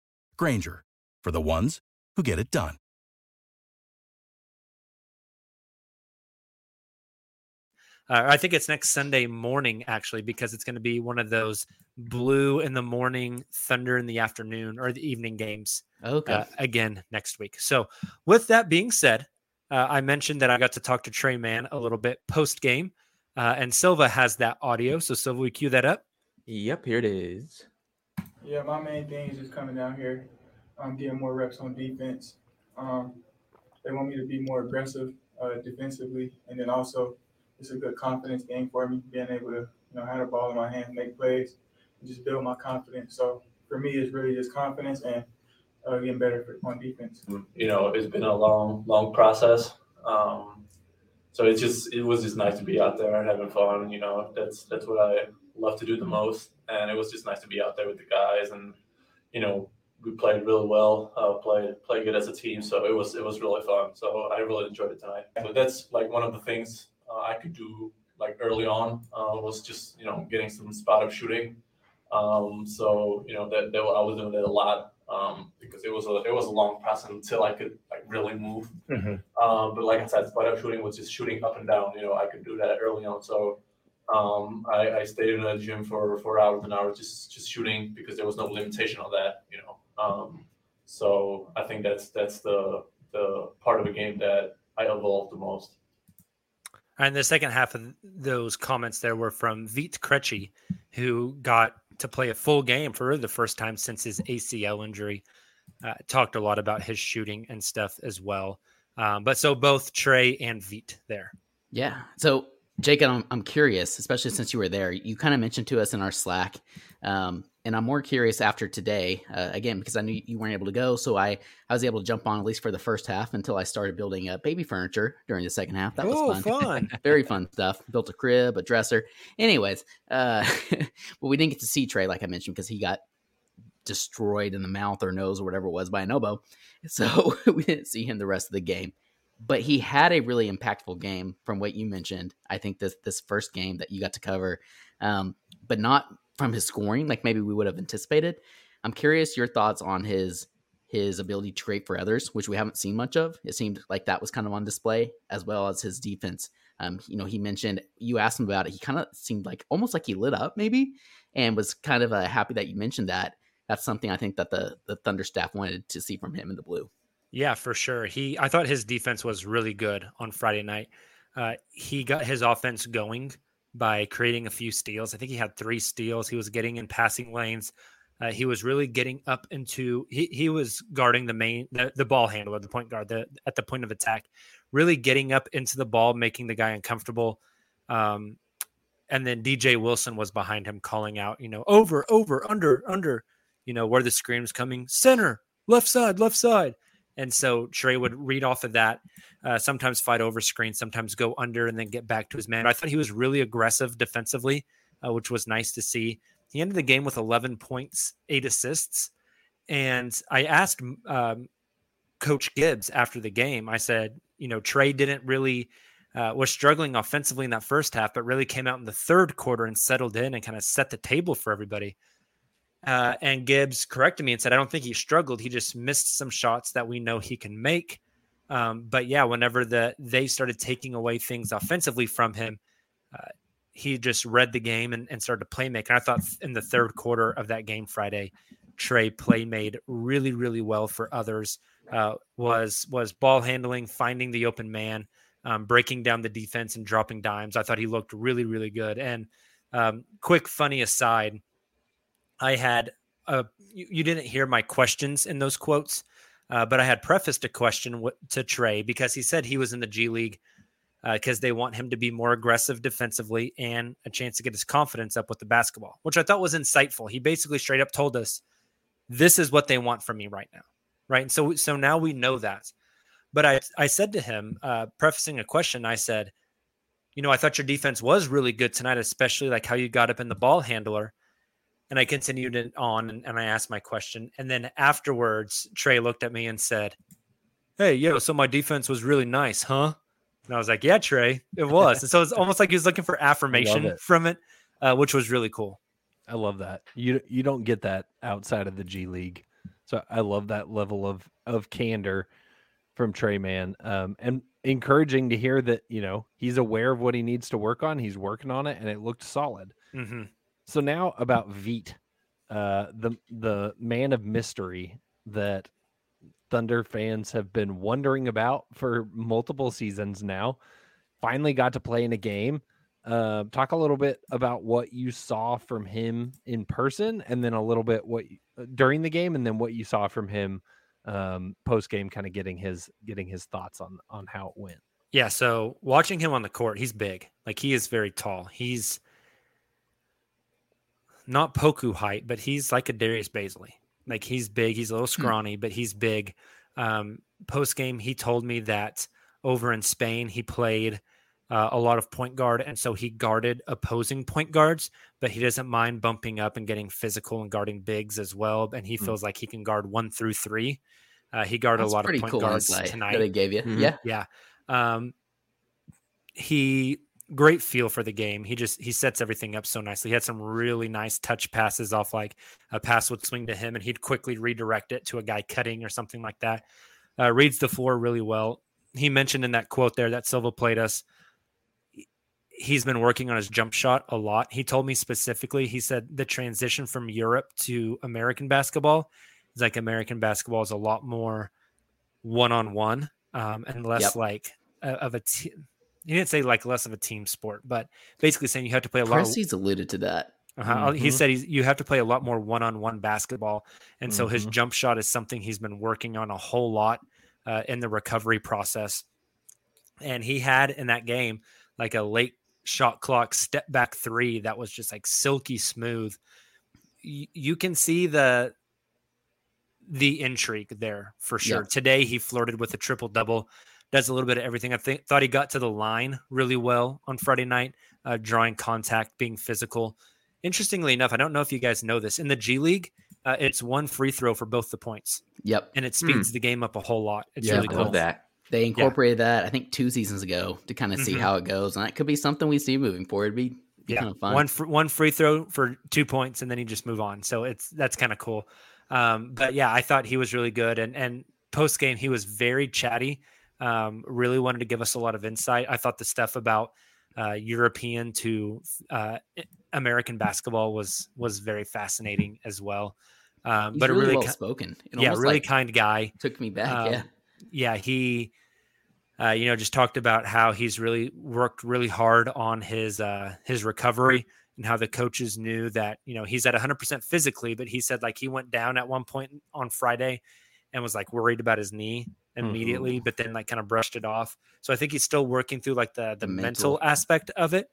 G: Grainger, for the ones who get it done.
B: Uh, I think it's next Sunday morning, actually, because it's going to be one of those blue in the morning, thunder in the afternoon, or the evening games
D: Okay.
B: uh, again next week. So, with that being said, uh, I mentioned that I got to talk to Tre Mann a little bit post game, uh, and Silva has that audio. So, Silva, we cue that up.
A: Yep, here it is.
H: Yeah, my main thing is just coming down here, um, getting more reps on defense. Um, they want me to be more aggressive uh, defensively, and then also it's a good confidence game for me, being able to you know have the ball in my hands, make plays, and just build my confidence. So for me, it's really just confidence and uh, getting better on defense.
I: you know, it's been a long, long process. Um, so it's just, it was just nice to be out there and having fun. You know, that's that's what I love to do the most, and it was just nice to be out there with the guys, and you know, we played really well, uh, played played good as a team. So it was it was really fun. So I really enjoyed it tonight. But that's like one of the things uh, I could do like early on uh, was just you know getting some spot up shooting. Um, so you know that, that I was doing that a lot um, because it was a it was a long process until I could like really move. Um, but like I said, spot up shooting was just shooting up and down. You know, I could do that early on. So um, I, I stayed in the gym for four hours an hour just just shooting because there was no limitation on that. You know, um, so I think that's that's the the part of the game that I evolved the most.
B: And the second half of those comments there were from Vit Krejci, who got to play a full game for the first time since his ACL injury. Uh, talked a lot about his shooting and stuff as well. Um, but so both Tre and Vit there.
D: Yeah. So, Jacob, I'm, I'm curious, especially since you were there. You kind of mentioned to us in our Slack, um, and I'm more curious after today, uh, again, because I knew you weren't able to go. So I, I was able to jump on at least for the first half until I started building uh, baby furniture during the second half. That
B: oh,
D: was fun.
B: fun.
D: Very fun stuff. Built a crib, a dresser. Anyways, uh, but we didn't get to see Tre, like I mentioned, because he got destroyed in the mouth or nose or whatever it was by an oboe. So we didn't see him the rest of the game but he had a really impactful game from what you mentioned. I think this this first game that you got to cover, um, but not from his scoring like maybe we would have anticipated. I'm curious your thoughts on his his ability to create for others, which we haven't seen much of. It seemed like that was kind of on display, as well as his defense. Um, you know, he mentioned you asked him about it. He kind of seemed like almost like he lit up, maybe, and was kind of uh, happy that you mentioned that. That's something I think that the the Thunder staff wanted to see from him in the blue.
B: Yeah, for sure. He, I thought his defense was really good on Friday night. Uh, he got his offense going by creating a few steals. I think he had three steals. He was getting in passing lanes. Uh, he was really getting up into. He he was guarding the main the, the ball handler, the point guard, the at the point of attack, really getting up into the ball, making the guy uncomfortable. Um, and then DJ Wilson was behind him, calling out, you know, over, over, under, under, you know, where the scream's coming, center, left side, left side. And so Tre would read off of that, uh, sometimes fight over screen, sometimes go under and then get back to his man. I thought he was really aggressive defensively, uh, which was nice to see. He ended the game with 11 points, eight assists. And I asked um, Coach Gibbs after the game, I said, you know, Tre didn't really, uh, was struggling offensively in that first half, but really came out in the third quarter and settled in and kind of set the table for everybody. Uh, and Gibbs corrected me and said, I don't think he struggled. He just missed some shots that we know he can make. Um, but yeah, whenever the they started taking away things offensively from him, uh, he just read the game and, and started to play make. And I thought in the third quarter of that game Friday, Tre play made really, really well for others. Uh, was was ball handling, finding the open man, um, breaking down the defense and dropping dimes. I thought he looked really, really good. And um, quick funny aside, I had a, you, you, didn't hear my questions in those quotes, uh, but I had prefaced a question w- to Tre because he said he was in the G League because uh, they want him to be more aggressive defensively and a chance to get his confidence up with the basketball, which I thought was insightful. He basically straight up told us, "This is what they want from me right now." Right, and so so now we know that. But I I said to him, uh, prefacing a question, I said, "You know, I thought your defense was really good tonight, especially like how you got up in the ball handler." And I continued it on and, and I asked my question. And then afterwards, Tre looked at me and said, Hey, yo, so my defense was really nice, huh? And I was like, Yeah, Tre, it was. and so it's almost like he was looking for affirmation it. from it, uh, which was really cool.
F: I love that. You you don't get that outside of the G League. So I love that level of of candor from Tre Mann. Um, and encouraging to hear that, you know, he's aware of what he needs to work on. He's working on it and it looked solid.
B: Mm-hmm.
F: So now about Vit, uh, the the man of mystery that Thunder fans have been wondering about for multiple seasons now. Finally got to play in a game. Uh, talk a little bit about what you saw from him in person, and then a little bit what uh, during the game, and then what you saw from him um, post game, kind of getting his getting his thoughts on on how it went.
B: Yeah, so watching him on the court, he's big. Like he is very tall. He's not Poku height, but he's like a Darius Bazley. Like he's big, he's a little hmm. scrawny, but he's big. Um, Post game, he told me that over in Spain, he played uh, a lot of point guard, and so he guarded opposing point guards, but he doesn't mind bumping up and getting physical and guarding bigs as well. And he mm. feels like he can guard one through three. Uh, he guarded That's a lot of point cool guards tonight.
D: That gave you, mm-hmm. yeah,
B: yeah. Um, he great feel for the game. He just he sets everything up so nicely. He had some really nice touch passes off like a pass would swing to him and he'd quickly redirect it to a guy cutting or something like that. Uh, reads the floor really well. He mentioned in that quote there that Silva played us. He's been working on his jump shot a lot. He told me specifically, he said the transition from Europe to American basketball is like American basketball is a lot more one on one and less yep. like of a team he didn't say like less of a team sport, but basically saying you have to play a lot.
D: He's alluded to that.
B: Uh-huh. Mm-hmm. He said he's, you have to play a lot more one-on-one basketball, and so mm-hmm. his jump shot is something he's been working on a whole lot uh, in the recovery process. And he had in that game like a late shot clock step back three that was just like silky smooth. Y- you can see the the intrigue there for sure. Today he flirted with a triple double does a little bit of everything. I think thought he got to the line really well on Friday night, uh, drawing contact, being physical. Interestingly enough, I don't know if you guys know this in the G League, uh, it's one free throw for both the points.
D: Yep,
B: and it speeds mm. the game up a whole lot. It's yeah, really cool.
D: that. They incorporated yeah. that I think two seasons ago to kind of see mm-hmm. how it goes, and that could be something we see moving forward. It'd be, be yeah. kind of fun.
B: One fr- one free throw for two points, and then you just move on. So it's that's kind of cool. Um, but yeah, I thought he was really good, and and post game he was very chatty um, really wanted to give us a lot of insight. I thought the stuff about uh, European to uh, American basketball was was very fascinating as well.
D: Um, but really, really well spoken.
B: Yeah, really like kind guy.
D: Took me back. Um, yeah,
B: yeah. He, uh, you know, just talked about how he's really worked really hard on his uh, his recovery and how the coaches knew that you know he's at 100 percent physically, but he said like he went down at one point on Friday and was like worried about his knee immediately, mm-hmm. but then like kind of brushed it off. So I think he's still working through like the the mental, mental aspect of it.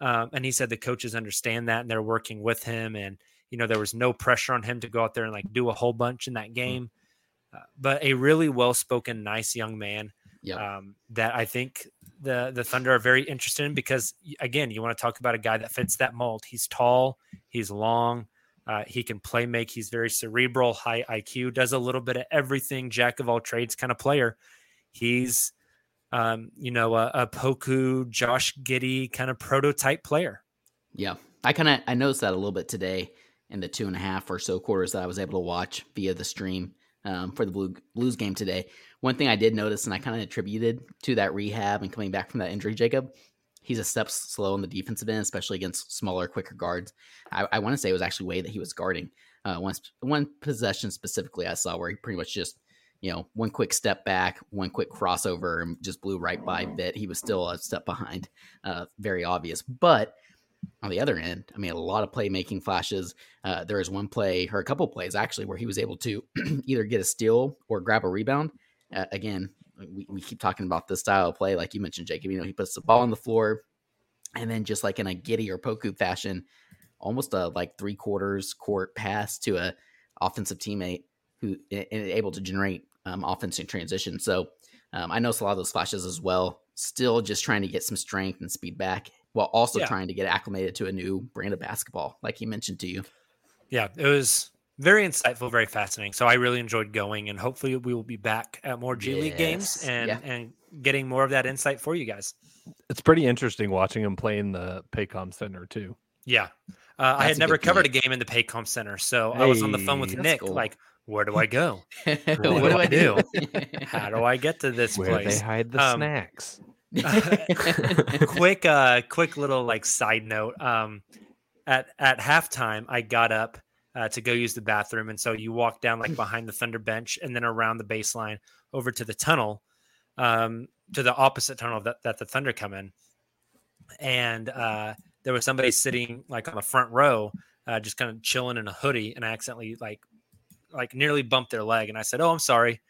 B: Um, and he said the coaches understand that and they're working with him. And you know there was no pressure on him to go out there and like do a whole bunch in that mm. game. Mm-hmm. Uh, but a really well spoken, nice young man
D: yep.
B: um, that I think the the Thunder are very interested in because again, you want to talk about a guy that fits that mold. He's tall, he's long, uh, he can play make. He's very cerebral, high IQ, does a little bit of everything, jack of all trades kind of player. He's, um, you know, a, a Poku, Josh Giddey kind of prototype player.
D: Yeah. I kind of, I noticed that a little bit today in the two and a half or so quarters that I was able to watch via the stream. um, for the Blue, Blues game today. One thing I did notice, and I kind of attributed to that rehab and coming back from that injury, Jacob, he's a step slow on the defensive end, especially against smaller, quicker guards. I, I want to say it was actually way that he was guarding. Uh, one one possession specifically, I saw where he pretty much just you know one quick step back, one quick crossover, and just blew right by Vit. He was still a step behind, uh, very obvious. But on the other end, I mean, a lot of playmaking flashes. Uh, there was one play, or a couple plays actually, where he was able to either get a steal or grab a rebound. Uh, again, we, we keep talking about this style of play, like you mentioned, Jacob. You know, he puts the ball on the floor, and then just like in a Giddey or Poku fashion, almost a like three quarters court pass to a offensive teammate who able to generate um, offense in transition. So um, I noticed a lot of those flashes as well. Still just trying to get some strength and speed back while also
B: Yeah.
D: trying to get acclimated to a new brand of basketball, like he mentioned to you.
B: Yeah, it was very insightful, very fascinating. So I really enjoyed going, and hopefully we will be back at more G League games and
D: yeah.
B: and getting more of that insight for you guys.
F: It's pretty interesting watching him play in the Paycom Center too.
B: Yeah, uh, I had never covered
D: point.
B: a game in the Paycom Center, so I was on the phone with Nick,
D: cool.
B: like, where do I go?
D: what
B: do I do? How do I get to this
F: Where they hide the
B: Um,
F: snacks.
B: quick uh quick little like side note um at at halftime i got up uh, to go use the bathroom. And so you walk down like behind the thunder bench and then around the baseline over to the tunnel um to the opposite tunnel that, that the thunder come in. And uh there was somebody sitting like on the front row uh just kind of chilling in a hoodie. And i accidentally like like nearly bumped their leg. And i said oh i'm sorry.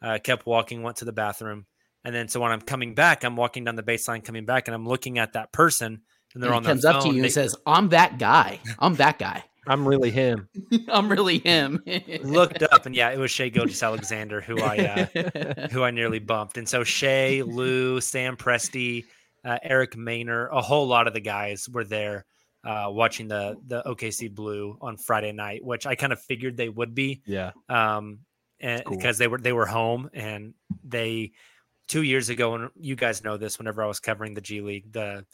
B: Uh, kept walking went to the bathroom. And then so when I'm coming back, I'm walking down the baseline coming back and I'm looking at that person and they're
D: And
B: on
D: comes up to you
B: they-
D: and says, "I'm that guy. I'm that guy.
F: I'm really him.
D: I'm really him."
B: looked up and yeah, it was Shai Gilgeous-Alexander who I uh, who I nearly bumped. And so Shai, Lu, Sam Presti, uh, Eric Maynor, a whole lot of the guys were there uh, watching the the OKC Blue on Friday night, which I kind of figured they would be.
F: Yeah.
B: um, and
F: cool.
B: because they were they were home and they two years ago, and you guys know this. Whenever I was covering the G League, the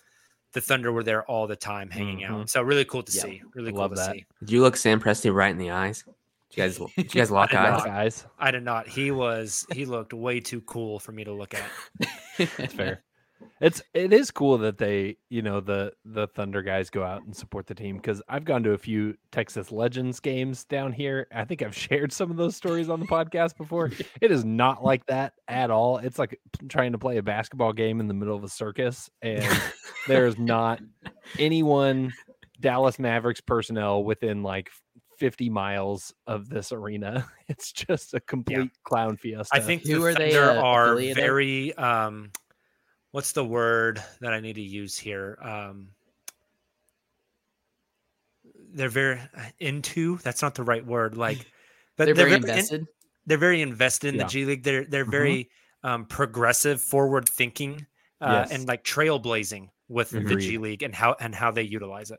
B: the Thunder were there all the time, hanging out. Mm-hmm. So really cool to
D: Yeah,
B: see. Really cool
F: love
B: to
F: that.
B: see.
A: Did you look Sam Presti right in the eyes? Did you guys, did you guys lock
B: did
A: eyes?
B: not. I did not. He was he looked way too cool for me to look at.
F: That's fair. It's it is cool that they, you know, the the Thunder guys go out and support the team because I've gone to a few Texas Legends games down here. I think I've shared some of those stories on the podcast before. It is not like that at all. It's like trying to play a basketball game in the middle of a circus, and there's not anyone Dallas Mavericks personnel within like 50 miles of this arena. It's just a complete clown fiesta.
B: I think
D: Who
B: the
D: are they,
B: Thunder
D: uh,
B: are
D: affiliated?
B: very um, what's the word that I need to use here? Um, they're very into. That's not the right word. Like, but
D: They're very
B: in-
D: invested.
B: they're very invested in
F: Yeah.
B: the G League. They're they're
F: Mhm.
B: very um, progressive, forward thinking, uh,
F: Yes.
B: and like trailblazing with the G League and how and how they utilize it.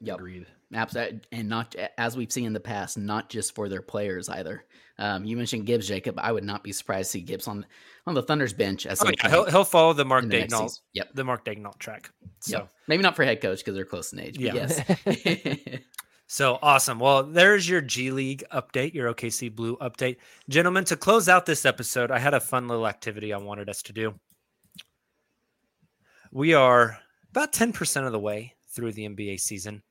D: Yep.
F: Agreed.
D: Absolutely, and not as we've seen in the past, not just for their players either. Um, you mentioned Gibbs, Jacob. I would not be surprised to see Gibbs on on the Thunder's bench at
B: Oh, yeah, he'll he'll follow the Mark
D: in the Daigneault. Yep.
B: the Mark Daigneault track. So.
D: Yep. Maybe not for head coach because they're close in age. But
B: Yeah.
D: yes.
B: So awesome. Well, there's your G League update, your OKC Blue update. Gentlemen, to close out this episode, I had a fun little activity I wanted us to do. We are about 10% of the way through the NBA season,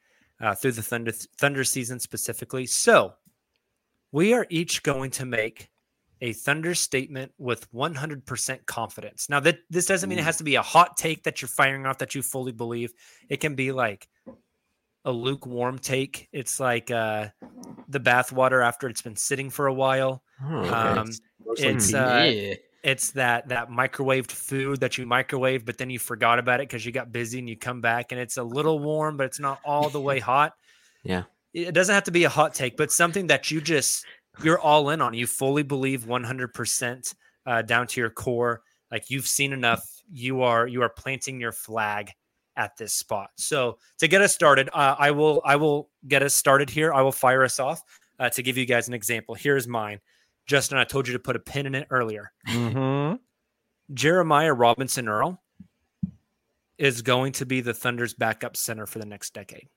B: uh, through the Thunder, Thunder season specifically. So we are each going to make a Thunder statement with 100% confidence. Now, that this doesn't mean it has to be a hot take that you're firing off that you fully believe. It can be like a lukewarm take. It's like uh, the bathwater after it's been sitting for a while.
A: Oh.
B: Um, it's uh,
D: yeah.
B: It's that that microwaved food that you microwave, but then you forgot about it because you got busy and you come back and it's a little warm, but it's not all the way hot.
A: Yeah.
B: It doesn't have to be a hot take, but something that you just you're all in on. You fully believe 100% uh, down to your core. Like you've seen enough. You are you are planting your flag at this spot. So to get us started, uh, I will I will get us started here. I will fire us off uh, to give you guys an example. Here's mine. Justin, I told you to put a pin in it earlier.
F: Mm-hmm.
B: Jeremiah Robinson Earl is going to be the Thunder's backup center for the next decade.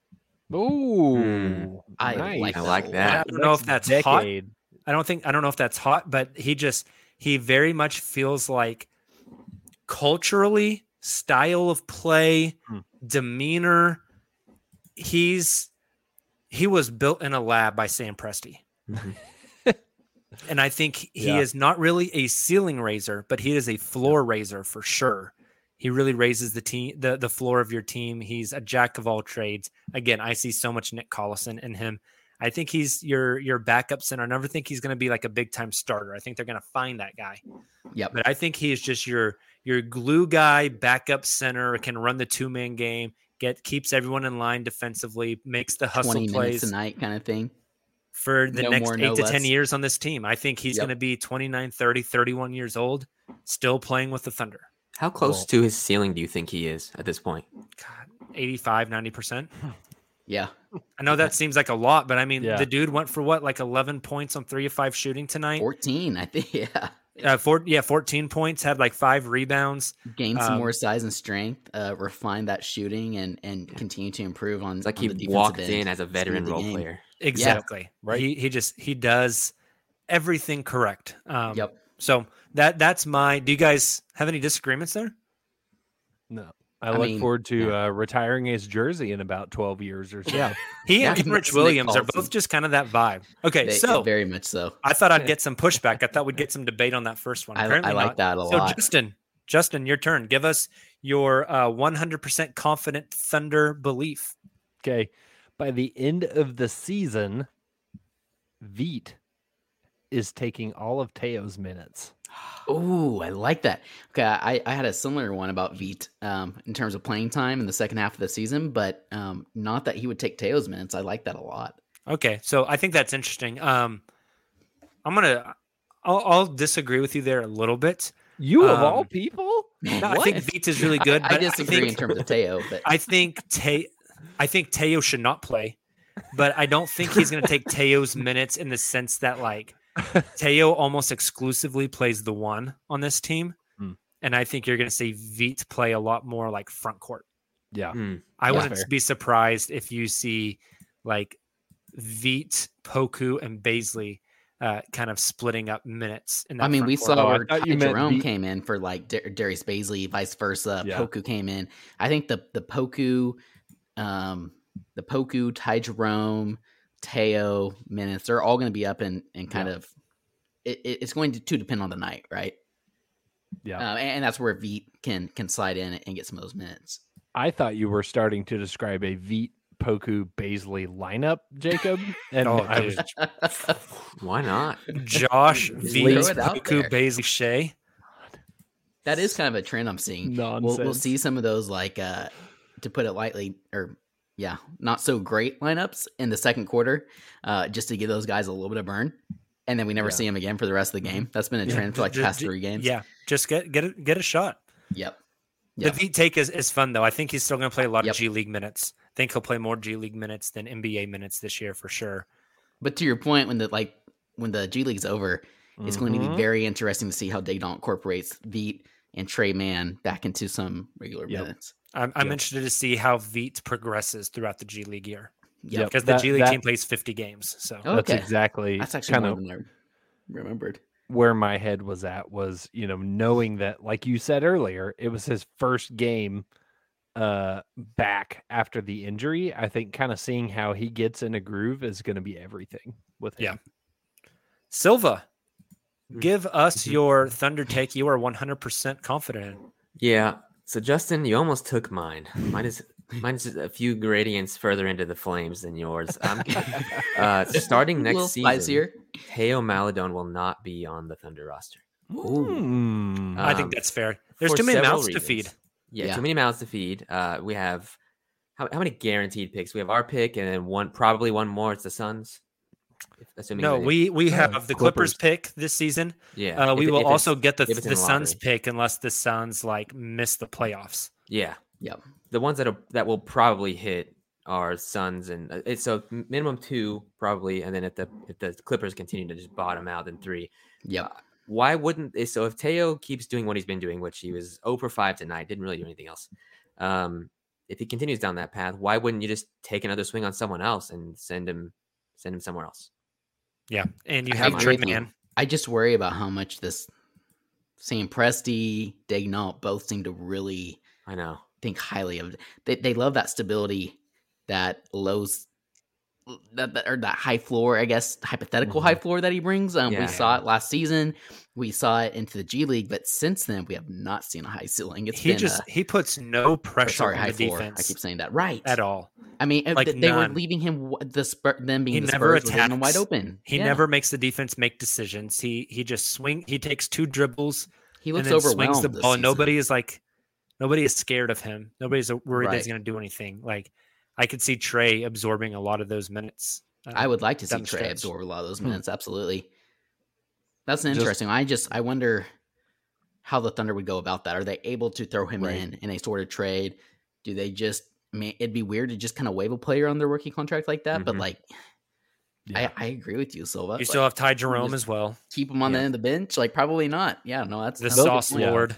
F: Ooh,
D: I
F: nice.
D: like
A: I
D: that.
A: like that.
B: I don't know if that's hot. I don't think I don't know if that's hot, but he just he very much feels like culturally, style of play,
F: Hmm.
B: demeanor. He's he was built in a lab by Sam Presti.
A: Mhm.
B: And I think he
F: Yeah.
B: is not really a ceiling raiser, but he is a floor raiser for sure. He really raises the team, the, the floor of your team. He's a jack of all trades. Again, I see so much Nick Collison in him. I think he's your your backup center. I never think he's going to be like a big time starter. I think they're going to find that guy.
D: Yeah,
B: But I think he is just your your glue guy, backup center, can run the two man game, get keeps everyone in line defensively, makes the hustle
D: 20 minutes
B: plays
D: a night kind of thing.
B: For the
D: No
B: next
D: more,
B: eight
D: no
B: to 10 years on this team. I think he's
D: Yep.
B: going to be 29, 30, 31 years old, still playing with the Thunder.
A: How close
F: Cool.
A: to his ceiling do you think he is at this point?
B: God, 85, 90%.
D: Yeah.
B: I know that seems like a lot, but I mean,
F: Yeah.
B: the dude went for what, like 11 points on three of five shooting tonight?
D: 14, I think. Yeah.
B: Uh, four, yeah, 14 points, had like five rebounds.
D: Gain some
B: Um,
D: more size and strength, uh, refine that shooting, and and continue to improve on.
A: It's like
D: on
A: he
D: the
A: walked
D: end,
A: in as a veteran role
D: game.
A: player.
B: Exactly.
F: right.
B: He, he just, he does everything correct. Um,
D: Yep.
B: So that that's my, do you guys have any disagreements there?
F: No. I,
D: I
F: look
D: mean,
F: forward to uh, retiring his jersey in about 12 years or so.
B: Yeah. He
D: Yeah,
B: and Rich Williams are both just kind of that vibe. Okay.
D: They-
B: so
D: very much so.
B: I thought I'd get some pushback. I thought we'd get some debate on that first one.
D: I, I like
B: not.
D: that a
B: So
D: lot.
B: Justin, Justin, your turn. Give us your uh, 100% confident Thunder belief.
F: Okay. By the end of the season, Vit is taking all of Theo's minutes.
D: Oh, I like that. Okay, I, I had a similar one about Vit um, in terms of playing time in the second half of the season, but um, not that he would take Theo's minutes. I like that a lot.
B: Okay, so I think that's interesting. Um, I'm gonna, I'll, I'll disagree with you there a little bit.
F: You of all
B: Um,
F: people?
B: No, I think Vit is really good.
D: I,
B: But
D: disagree
B: think,
D: in terms of Theo, but
B: I think Te- I think Theo should not play, but I don't think he's going to take Theo's minutes in the sense that like Theo almost exclusively plays the one on this team,
F: Hmm.
B: and I think you're going to see Vit play a lot more like front court.
F: Yeah.
A: Hmm.
B: I
D: Yeah.
B: wouldn't
F: Fair.
B: be surprised if you see like Vit, Poku, and Bazley uh, kind of splitting up minutes. In that
D: I mean, we
B: court.
D: saw
F: Oh,
D: where
F: thought you
D: Jerome
F: Vit-
D: came in for like Dar- Darius Bazley, vice versa.
F: Yeah.
D: Poku came in. I think the the Poku, um, the Poku, Ty Jerome, Theo minutes, they're all going to be up and and kind of. It, it- it's going to, to depend on the night, right?
F: Yeah.
D: Uh, and, and that's where Vit can can slide in and get some of those minutes.
F: I thought you were starting to describe a Vit Poku Bazley lineup, Jacob. And
B: Oh,
F: I was
B: dude.
A: Why not?
B: Josh,
D: Just
B: Vit,
D: throw it out
B: Poku,
D: there.
B: Bazley, Shai.
D: That is kind of a trend I'm seeing. We'll, we'll see some of those, like uh, to put it lightly, or yeah, not so great lineups in the second quarter, uh, just to give those guys a little bit of burn, and then we never
F: Yeah.
D: see them again for the rest of the game. That's been a
B: Yeah,
D: trend for like the past three games.
B: Yeah, just get get a, get a shot.
D: Yep. Yep.
B: The Vit take is, is fun though. I think he's still going to play a lot
D: Yep.
B: of G League minutes. I think he'll play more G League minutes than NBA minutes this year for sure.
D: But to your point, when the like when the G League's over, it's going to be
F: Mhm.
D: very interesting to see how Daigneault incorporates Vit and Tre Mann back into some regular
F: Yep.
D: minutes.
B: I'm, I'm
F: Yep.
B: interested to see how Vit progresses throughout the G League year
D: Yeah,
B: because the
F: That-
B: G League
F: that-
B: team plays 50 games. So
F: That's exactly
D: That's actually
F: kind
D: more
F: of
D: than I remembered.
F: where my head was at was, you know, knowing that, like you said earlier, it was his first game uh back after the injury. I think kind of seeing how he gets in a groove is going to be everything with him.
B: Yeah. Silva,
A: Mm.
B: give us
A: Mhm.
B: your Thunder take. You are 100% confident in.
A: Yeah. So Justin, you almost took mine. Mine is mine is a few gradients further into the flames than yours. I'm, uh, starting next season,
D: spicier.
A: Theo Maledon will not be on the Thunder roster.
F: Mm.
B: I think
A: Um,
B: that's fair. There's
A: for
B: too many
A: several
B: mouths to feed.
A: Yeah,
D: Yeah.
A: too many mouths to feed. Uh, we have how, how many guaranteed picks? We have our pick and then one, probably one more. It's the Suns. If- Assuming
B: No,
A: they-
B: we we
F: Uh,
B: have the Clippers,
F: Clippers.
B: pick this season.
A: yeah.
B: Uh, we
A: it-
B: will
A: if
B: also get the
A: if it's in
B: the
A: the
B: Suns
A: lottery.
B: pick unless the Suns like miss the playoffs.
A: Yeah.
D: Yep.
A: The ones that are that will probably hit are Suns and uh, it's so minimum two probably, and then if the if the Clippers continue to just bottom out, then three.
D: Yep.
A: Why wouldn't they- so if Theo keeps doing what he's been doing, which he was 0 for five tonight, didn't really do anything else. Um, if he continues down that path, why wouldn't you just take another swing on someone else and send him send him somewhere else?
B: Yeah, and you
D: I
B: have
D: Tre.
B: Man.
D: I just worry about how much this Sam Presti, Daigneault both seem to really
A: I know.
D: think highly of. They they love that stability, that lows, that, that or that high floor. I guess hypothetical high floor that he brings. Um,
A: Yeah.
D: we saw it last season. We saw it into the G League, but since then we have not seen a high ceiling. It's
B: he just
D: a,
B: he puts no pressure
D: sorry
B: on
D: high
B: the
D: floor.
B: defense
D: I keep saying that right
B: at all.
D: I mean, uh,
B: Like
D: th- they were leaving him the spur, them being
B: He
D: the
B: never
D: Spurs him wide open.
B: He
D: Yeah.
B: never makes the defense make decisions. He he just swing. He takes two dribbles
D: He looks
B: then swings the ball. and. Nobody is like, nobody is scared of him. Nobody's worried that he's going to do anything. Like, I could see Tre absorbing a lot of those minutes.
D: I
B: um,
D: would like to see Tre
B: stretch.
D: absorb a lot of those
B: Hmm.
D: minutes. Absolutely. That's an
F: Just-
D: interesting. one. I just I wonder how the Thunder would go about that. Are they able to throw him
F: Right.
D: in in a sort of trade? Do they just? I mean, it'd be weird to just kind of wave a player on their rookie contract like that. But
A: Mhm.
D: like,
F: Yeah.
D: I, I agree with you, Silva.
B: You still have Ty Jerome as well,
D: keep him on the end of the bench? Like, probably not. Yeah, no, that's
B: the
D: that's good
B: sauce
D: point.
F: yeah.
B: lord.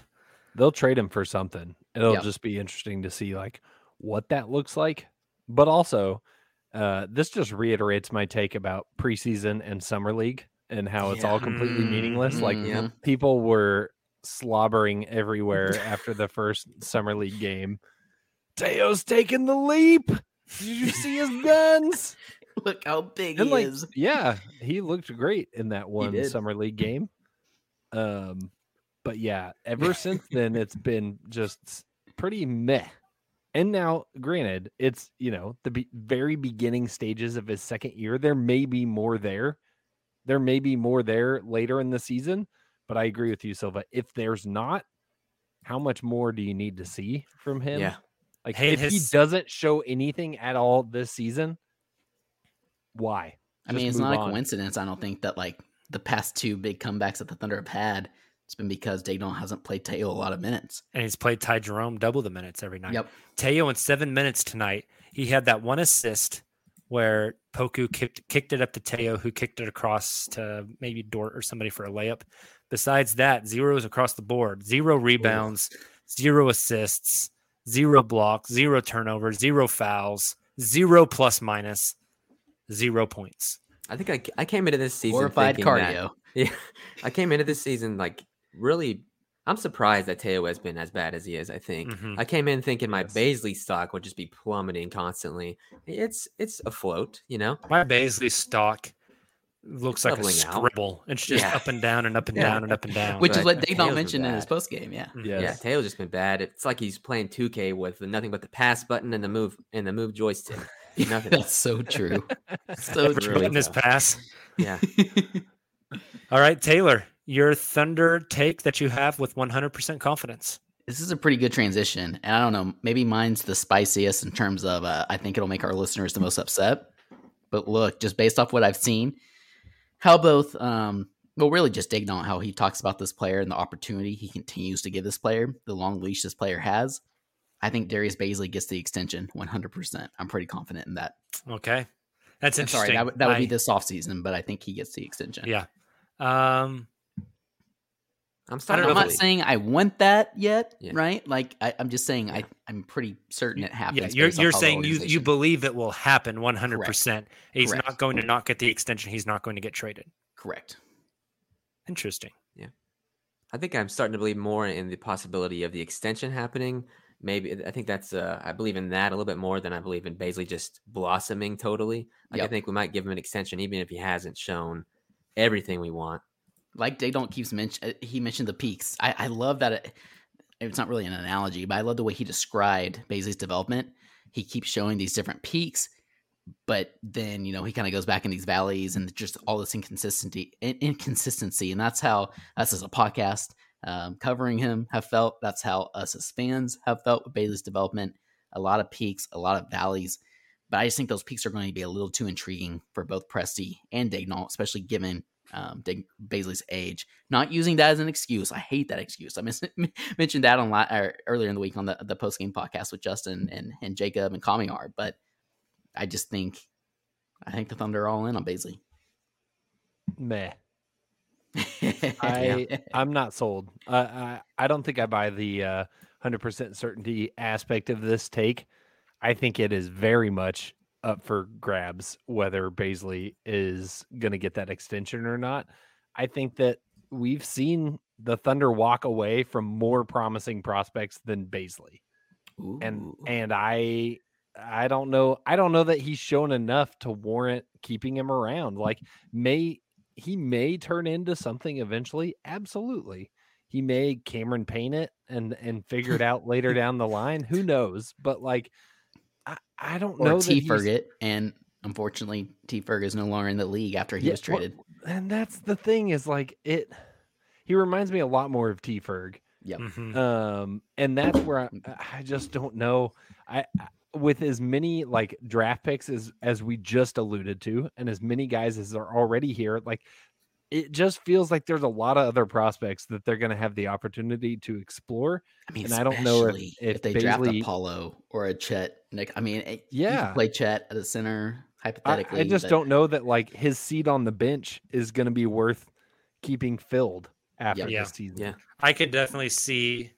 F: They'll trade him for something. It'll
D: Yep.
F: just be interesting to see like what that looks like. But also, uh, this just reiterates my take about preseason and summer league and how it's all
A: Yeah.
F: completely meaningless. Like
D: Mhm.
F: people were slobbering everywhere after the first summer league game. Theo's taking the leap. Did you see his guns?
D: Look how big
F: And
D: he
F: like,
D: is.
F: yeah, he looked great in that one summer league game. Um, but yeah, ever since then, it's been just pretty meh. And now, granted, it's you know the be- very beginning stages of his second year. There may be more there. There may be more there later in the season. But I agree with you, Silva. If there's not, how much more do you need to see from him?
A: Yeah.
F: Like
B: Hey,
F: if he doesn't show anything at all this season, why?
D: I mean, it's not
F: move
D: a coincidence. I don't think that like the past two big comebacks that the Thunder have had, it's been because Daigneault hasn't played Theo a lot of minutes.
B: And he's played Ty Jerome double the minutes every night.
D: Yep.
B: Theo in seven minutes tonight, he had that one assist where Poku kicked kicked it up to Theo, who kicked it across to maybe Dort or somebody for a layup. Besides that, zeros across the board, zero rebounds, zero assists, zero blocks, zero turnovers, zero fouls, zero plus minus, zero points.
A: I think I, I came into this season
D: Glorified
A: thinking that-
D: cardio.
A: yeah, I came into this season like really. I'm surprised that Theo has been as bad as he is. I think
B: Mhm.
A: I came in thinking my
F: Yes.
A: Bazley stock would just be plummeting constantly. It's it's afloat, you know.
B: My Bazley stock looks like a
A: Leveling out.
B: scribble. It's just
A: Yeah.
B: up and down and up and
A: Yeah.
B: down and up and down.
D: Which is what Daigneault
A: Theo's been
D: mentioned in his post game. Yeah.
F: Yes.
A: Yeah, Taylor's just been bad. It's like he's playing 2K with nothing but the pass button and the move and the move joystick. Nothing.
D: That's so true. so
A: That's
D: true.
A: really
B: in this pass.
A: yeah.
B: All right, Tayler, your Thunder take that you have with 100% confidence.
D: this is a pretty good transition. And I don't know, maybe mine's the spiciest in terms of uh, I think it'll make our listeners the most upset. But look, just based off what I've seen, how both um well really just digging on how he talks about this player and the opportunity he continues to give this player, the long leash this player has. I think Darius Bazley gets the extension 100%. I'm pretty confident in that.
B: Okay. That's
D: I'm
B: interesting.
D: sorry, that, would- that would be
B: I-
D: this offseason, but I think he gets the extension.
B: Yeah. Um,
A: I'm starting
D: I'm not saying I want that yet,
A: Yeah.
D: right? Like I, I'm just saying I, I'm pretty certain it
B: yeah,
D: happens.
B: you're, you're saying you, you believe it will happen 100%. He's
D: Correct.
B: not going to not get the extension. He's not going to get traded.
D: correct.
B: Interesting.
A: Yeah, I think I'm starting to believe more in the possibility of the extension happening. Maybe I think that's uh, I believe in that a little bit more than I believe in Bazley just blossoming totally. Like I think we might give him an extension even if he hasn't shown everything we want.
D: Like they don't keeps mention. He mentioned the peaks. I, I love that. It, it's not really an analogy, but I love the way he described Bazley's development. He keeps showing these different peaks, but then you know he kind of goes back in these valleys and just all this inconsistency, in- inconsistency, and that's how us as a podcast um, covering him have felt. That's how us as fans have felt with Bazley's development. A lot of peaks, a lot of valleys, but I just think those peaks are going to be a little too intriguing for both Presti and Daigneault, especially given um, Bazley's age. Not using that as an excuse. I hate that excuse. I mis- mentioned that on or earlier in the week on the, the post game podcast with Justin and, and Jacob and Kamiar, but I just think I think the Thunder are all in on Bazley.
F: Meh. I I'm not sold. Uh, I I don't think I buy the uh, hundred percent certainty aspect of this take. I think it is very much up for grabs whether Bazley is going to get that extension or not. I think that we've seen the Thunder walk away from more promising prospects than Bazley. And and I I don't know I don't know that he's shown enough to warrant keeping him around. Mm. Like may he may turn into something eventually. Absolutely. He may Cameron paint it and and figure it out later down the line. Who knows? But like I, I don't know
D: or
F: that
D: T
F: he's-
D: Ferget, and unfortunately, T Ferg is no longer in the league after he
F: Yeah,
D: was
F: well,
D: traded.
F: and that's the thing is like it he reminds me a lot more of T Ferg.
D: Yep.
B: Mhm.
F: Um and that's where I, I just don't know. I I- with as many like draft picks as as we just alluded to and as many guys as are already here like it just feels like there's a lot of other prospects that they're going to have the opportunity to explore
D: I mean,
F: and I don't know if-
D: especially
F: if
D: they draft a Paolo or a Chet. Nick, I mean,
F: Yeah.
D: play Chet at the center
F: I,
D: hypothetically.
F: I just
D: but-
F: don't know that like his seat on the bench is going to be worth keeping filled after
B: Yeah.
F: this season.
A: Yeah.
B: I could definitely see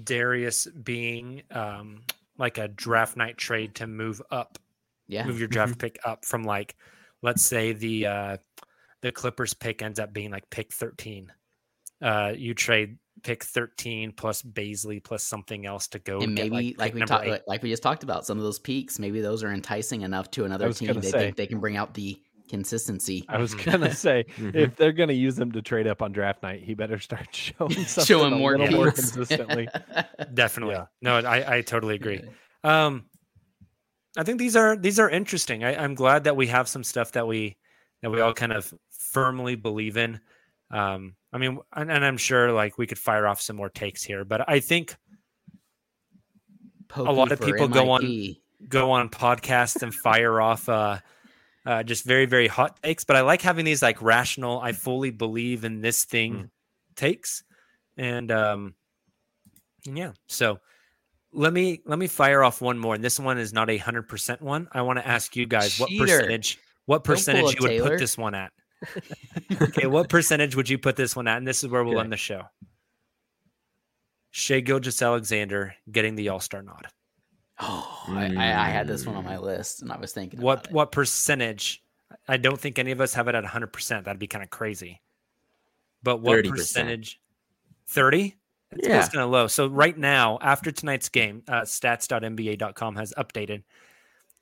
B: Darius being um, like a draft night trade to move up,
D: Yeah.
B: move your draft pick up from like, let's say the uh, the Clippers pick ends up being like pick thirteen. Uh, you trade pick thirteen plus Bazley plus something else to go
D: and
B: get,
D: maybe
B: like,
D: like, we talked
B: eight.
D: like we just talked about some of those peaks maybe those are enticing enough to another team they
F: say-
D: think they can bring out the consistency
F: I was
B: Mhm.
F: gonna say
A: Mhm.
F: if they're gonna use him to trade up on draft night, he better start showing something
D: showing
F: a
D: more
F: little more consistently.
B: Definitely.
F: Yeah.
B: No, I, I totally agree. Um, I think these are these are interesting. I, I'm glad that we have some stuff that we that we all kind of firmly believe in. Um, I mean, and, and I'm sure like we could fire off some more takes here, but I think
D: Pokey
B: lot of people go on- go on podcasts and fire off uh, uh, just very very hot takes. But I like having these like rational. I fully believe in this thing takes, and um, and yeah. So let me let me fire off one more, and this one is not a hundred percent one. I want to ask you guys what percentage what percentage you would
D: Tayler.
B: put this one at. Okay, what percentage would you put this one at? And this is where we'll
F: Okay.
B: end the show. Shai Gilgeous-Alexander getting the All Star nod.
D: Oh, I, I, had this one on my list, and I was thinking
B: what
D: about it.
B: what percentage i don't think any of us have it at 100% that'd be kind of crazy but what
A: 30%.
B: percentage 30 That
A: Yeah.
B: feels kind of low so right now after tonight's game uh, stats.nba.com has updated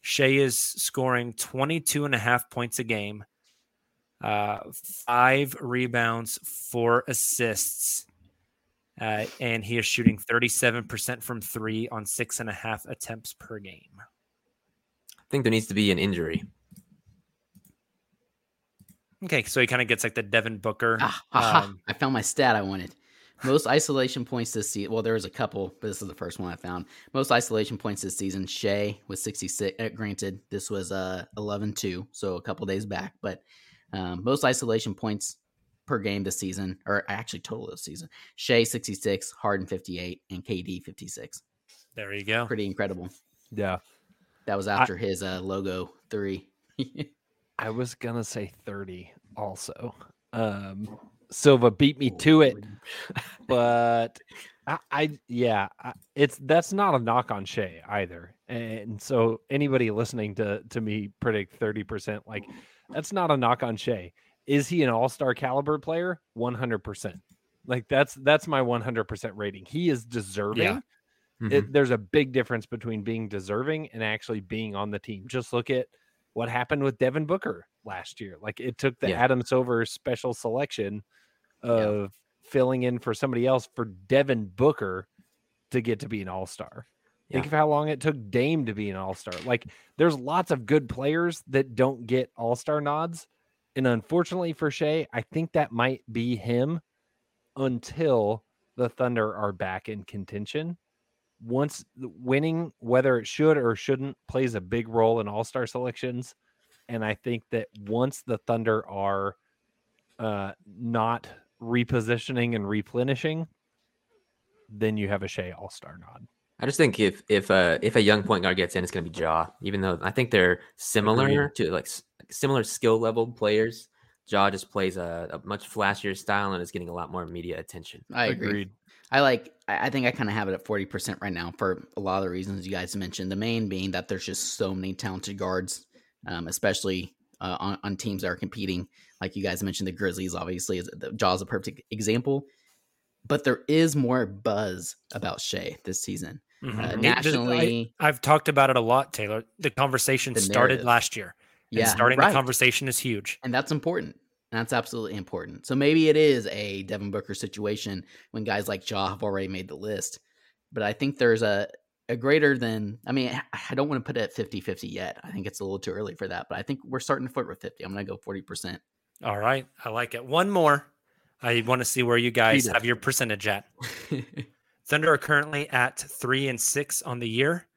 B: Shai is scoring 22 and a half points a game uh, five rebounds four assists uh, and he is shooting 37% from three on six and a half attempts per game
A: I think there needs to be an injury.
B: Okay, so he kind of gets like the Devin Booker.
D: Ah, aha,
B: um,
D: I found my stat I wanted. Most isolation points this season. Well, there was a couple, but this is the first one I found. Most isolation points this season. Shai was 66. Uh, granted, this was uh 11 2, so a couple days back. But um, most isolation points per game this season, or actually total this season. Shai 66, Harden 58, and KD 56.
B: there you go.
D: Pretty incredible.
F: Yeah.
D: That was after his uh, logo three.
F: I was gonna say 30 also. Um Silva beat me to it, but I, I yeah, I, it's that's not a knock on Shai either. And so anybody listening to to me predict 30%, like that's not a knock on Shai. Is he an all-star caliber player? 100%. Like that's that's my 100% rating. He is deserving.
A: Mhm.
F: It, there's a big difference between being deserving and actually being on the team. Just look at what happened with Devin Booker last year. Like it took the
A: Yeah.
F: Adam Silver special selection of filling in for somebody else for Devin Booker to get to be an all star. Think of how long it took Dame to be an all star. Like there's lots of good players that don't get all star nods. And unfortunately for Shai, I think that might be him until the Thunder are back in contention. Once winning, whether it should or shouldn't, plays a big role in all star selections. And I think that once the Thunder are uh, not repositioning and replenishing, then you have a Shai all star nod.
A: I just think if if uh if a young point guard gets in, it's gonna be Ja. Even though I think they're similar
F: Agreed.
A: to like s- similar skill level players, Ja just plays a, a much flashier style and is getting a lot more media attention.
D: I agree.
F: Agreed.
D: I like. I I think I kind of have it at forty percent right now for a lot of the reasons you guys mentioned. The main being that there's just so many talented guards, um, especially uh, on, on teams that are competing. Like you guys mentioned, the Grizzlies obviously is the Ja's a perfect example. But there is more buzz about Shai this season.
B: Mhm.
D: Uh,
B: It- I-
D: nationally,
B: I've talked about it a lot, Tayler. The conversation
D: The
B: started last year. And
D: Yeah,
B: starting
D: right.
B: the conversation is huge.
D: and that's important. That's absolutely important. So maybe it is a Devin Booker situation when guys like Ja have already made the list. But I think there's a, a greater than, I mean, I- don't want to put it at 50 50 yet. I think it's a little too early for that. But I think we're starting to flirt with 50. I'm going to go 40%.
B: All right. I like it. One more. I want to see where you guys have your percentage at. Thunder are currently at three and six on the year.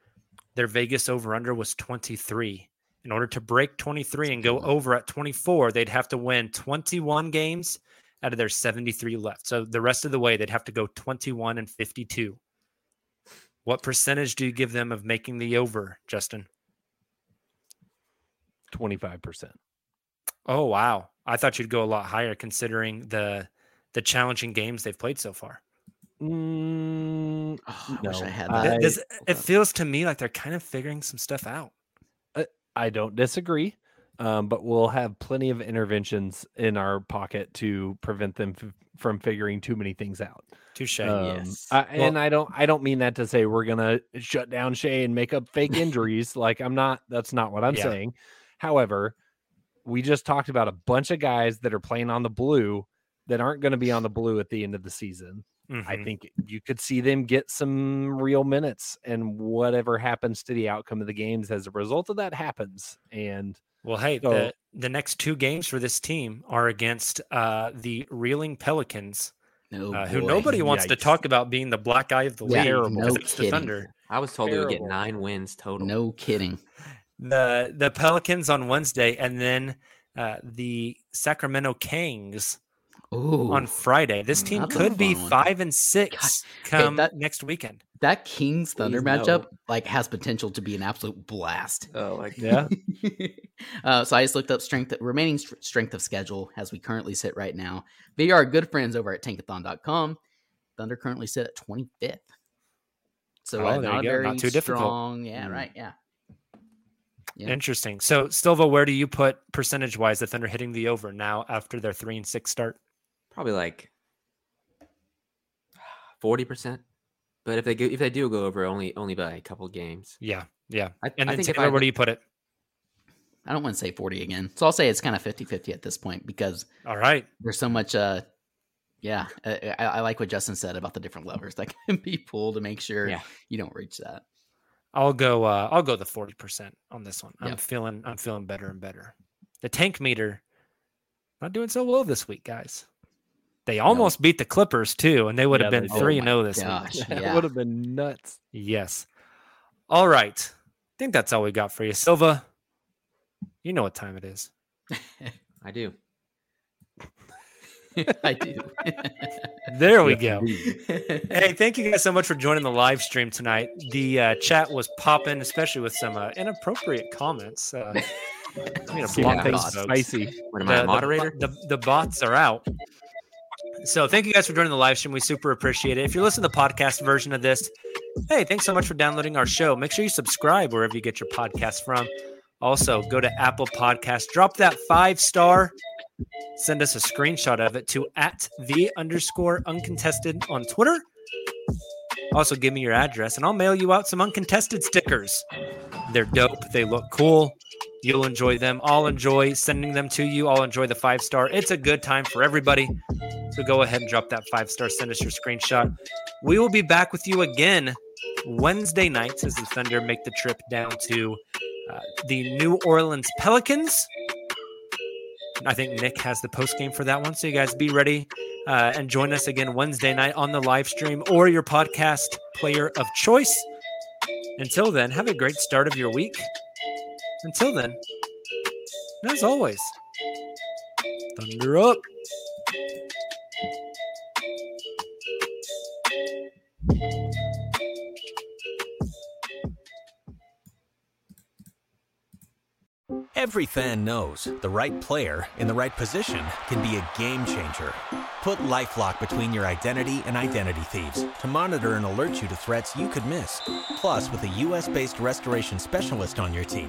B: Their Vegas over under was 23. In order to break 23 and go over at 24, they'd have to win 21 games out of their 73 left. So the rest of the way, they'd have to go 21 and 52. What percentage do you give them of making the over, Justin?
F: 25%.
B: Oh wow! I thought you'd go a lot higher considering the the challenging games they've played so far.
F: Mm,
D: Oh, I wish I had that.
F: I-
B: does- it feels to me like they're kind of figuring some stuff out.
F: I don't disagree, um, but we'll have plenty of interventions in our pocket to prevent them f- from figuring too many things out.
B: Touche.
F: Um,
D: yes.
F: I,
B: Well-
F: and I don't I don't mean that to say we're gonna shut down Shai and make up fake injuries. like I'm not. That's not what I'm
B: Yeah.
F: saying. However, we just talked about a bunch of guys that are playing on the blue that aren't going to be on the blue at the end of the season. I
B: Mhm.
F: think you could see them get some real minutes, and whatever happens to the outcome of the games as a result of that happens. And
B: Well, hey,
F: So-
B: the the next two games for this team are against uh, the reeling Pelicans,
D: no,
B: uh, who nobody wants to talk about being the black eye of the
D: Yeah,
B: league.
F: Terrible.
D: no
B: it's the. Thunder.
A: I was told we would get nine wins total.
D: No kidding.
B: The the Pelicans on Wednesday, and then uh, the Sacramento Kings
D: Ooh,
B: on Friday. This team could be
D: one.
B: five and six come
D: that-
B: next weekend.
D: that Kings Thunder
A: Please no.
D: matchup like has potential to be an absolute blast.
A: Oh, like
F: yeah,
D: uh, so I just looked up strength remaining str- strength of schedule as we currently sit right now. They are good friends over at tankathon.com. Thunder currently sit at 25th. So
B: Oh,
D: uh, not a very
B: Not too difficult.
D: strong. Yeah,
F: Mm.
D: right. Yeah. Yeah.
B: Interesting. So, Silva, where do you put percentage wise the Thunder hitting the over now after their three and six start?
A: Probably like forty percent. But if they go, if they do go over, only only by a couple games.
B: Yeah, yeah.
A: I,
B: And
A: I think
B: Tayler,
A: I
B: where do you put it?
D: I don't want to say 40 again. So I'll say it's kind of 50 50 at this point because
B: All right.
D: there's so much. uh Yeah. I, I like what Justin said about the different levers that can be pulled to make sure
A: Yeah.
D: you don't reach that.
B: I'll go. Uh, I'll go the forty percent on this one. I'm
D: Yep.
B: feeling. I'm feeling better and better. The tank meter not doing so well this week, guys. They almost beat the Clippers too, and they would have been
F: they did.
B: three
D: Oh
B: and zero this
D: gosh.
B: week.
F: that
D: Yeah.
F: would have been nuts.
B: Yes. All right. I think that's all we got for you, Silva. You know what time it is.
A: I do.
D: I do.
B: There we go. Hey, thank you guys so much for joining the live stream tonight. The uh, chat was popping, especially with some uh, inappropriate comments. Uh, I need to block
A: Yeah.
B: those folks.
F: Spicy.
A: What am I, a moderator?
B: The, the, the bots are out. So thank you guys for joining the live stream. We super appreciate it. If you're listening to the podcast version of this, hey, thanks so much for downloading our show. Make sure you subscribe wherever you get your podcast from. Also, go to Apple Podcast, drop that five star, send us a screenshot of it to at the underscore uncontested on Twitter. Also, give me your address and I'll mail you out some uncontested stickers. They're dope. They look cool. You'll enjoy them. I'll enjoy sending them to you. I'll enjoy the five star. It's a good time for everybody. So go ahead and drop that five star. Send us your screenshot. We will be back with you again Wednesday nights as the Thunder make the trip down to uh, the New Orleans Pelicans. I think Nick has the post game for that one. So you guys be ready uh, and join us again Wednesday night on the live stream or your podcast player of choice. Until then, have a great start of your week. Until then, as always, Thunder up.
J: Every fan knows the right player in the right position can be a game changer. Put LifeLock between your identity and identity thieves to monitor and alert you to threats you could miss. Plus, with a U.S.-based restoration specialist on your team,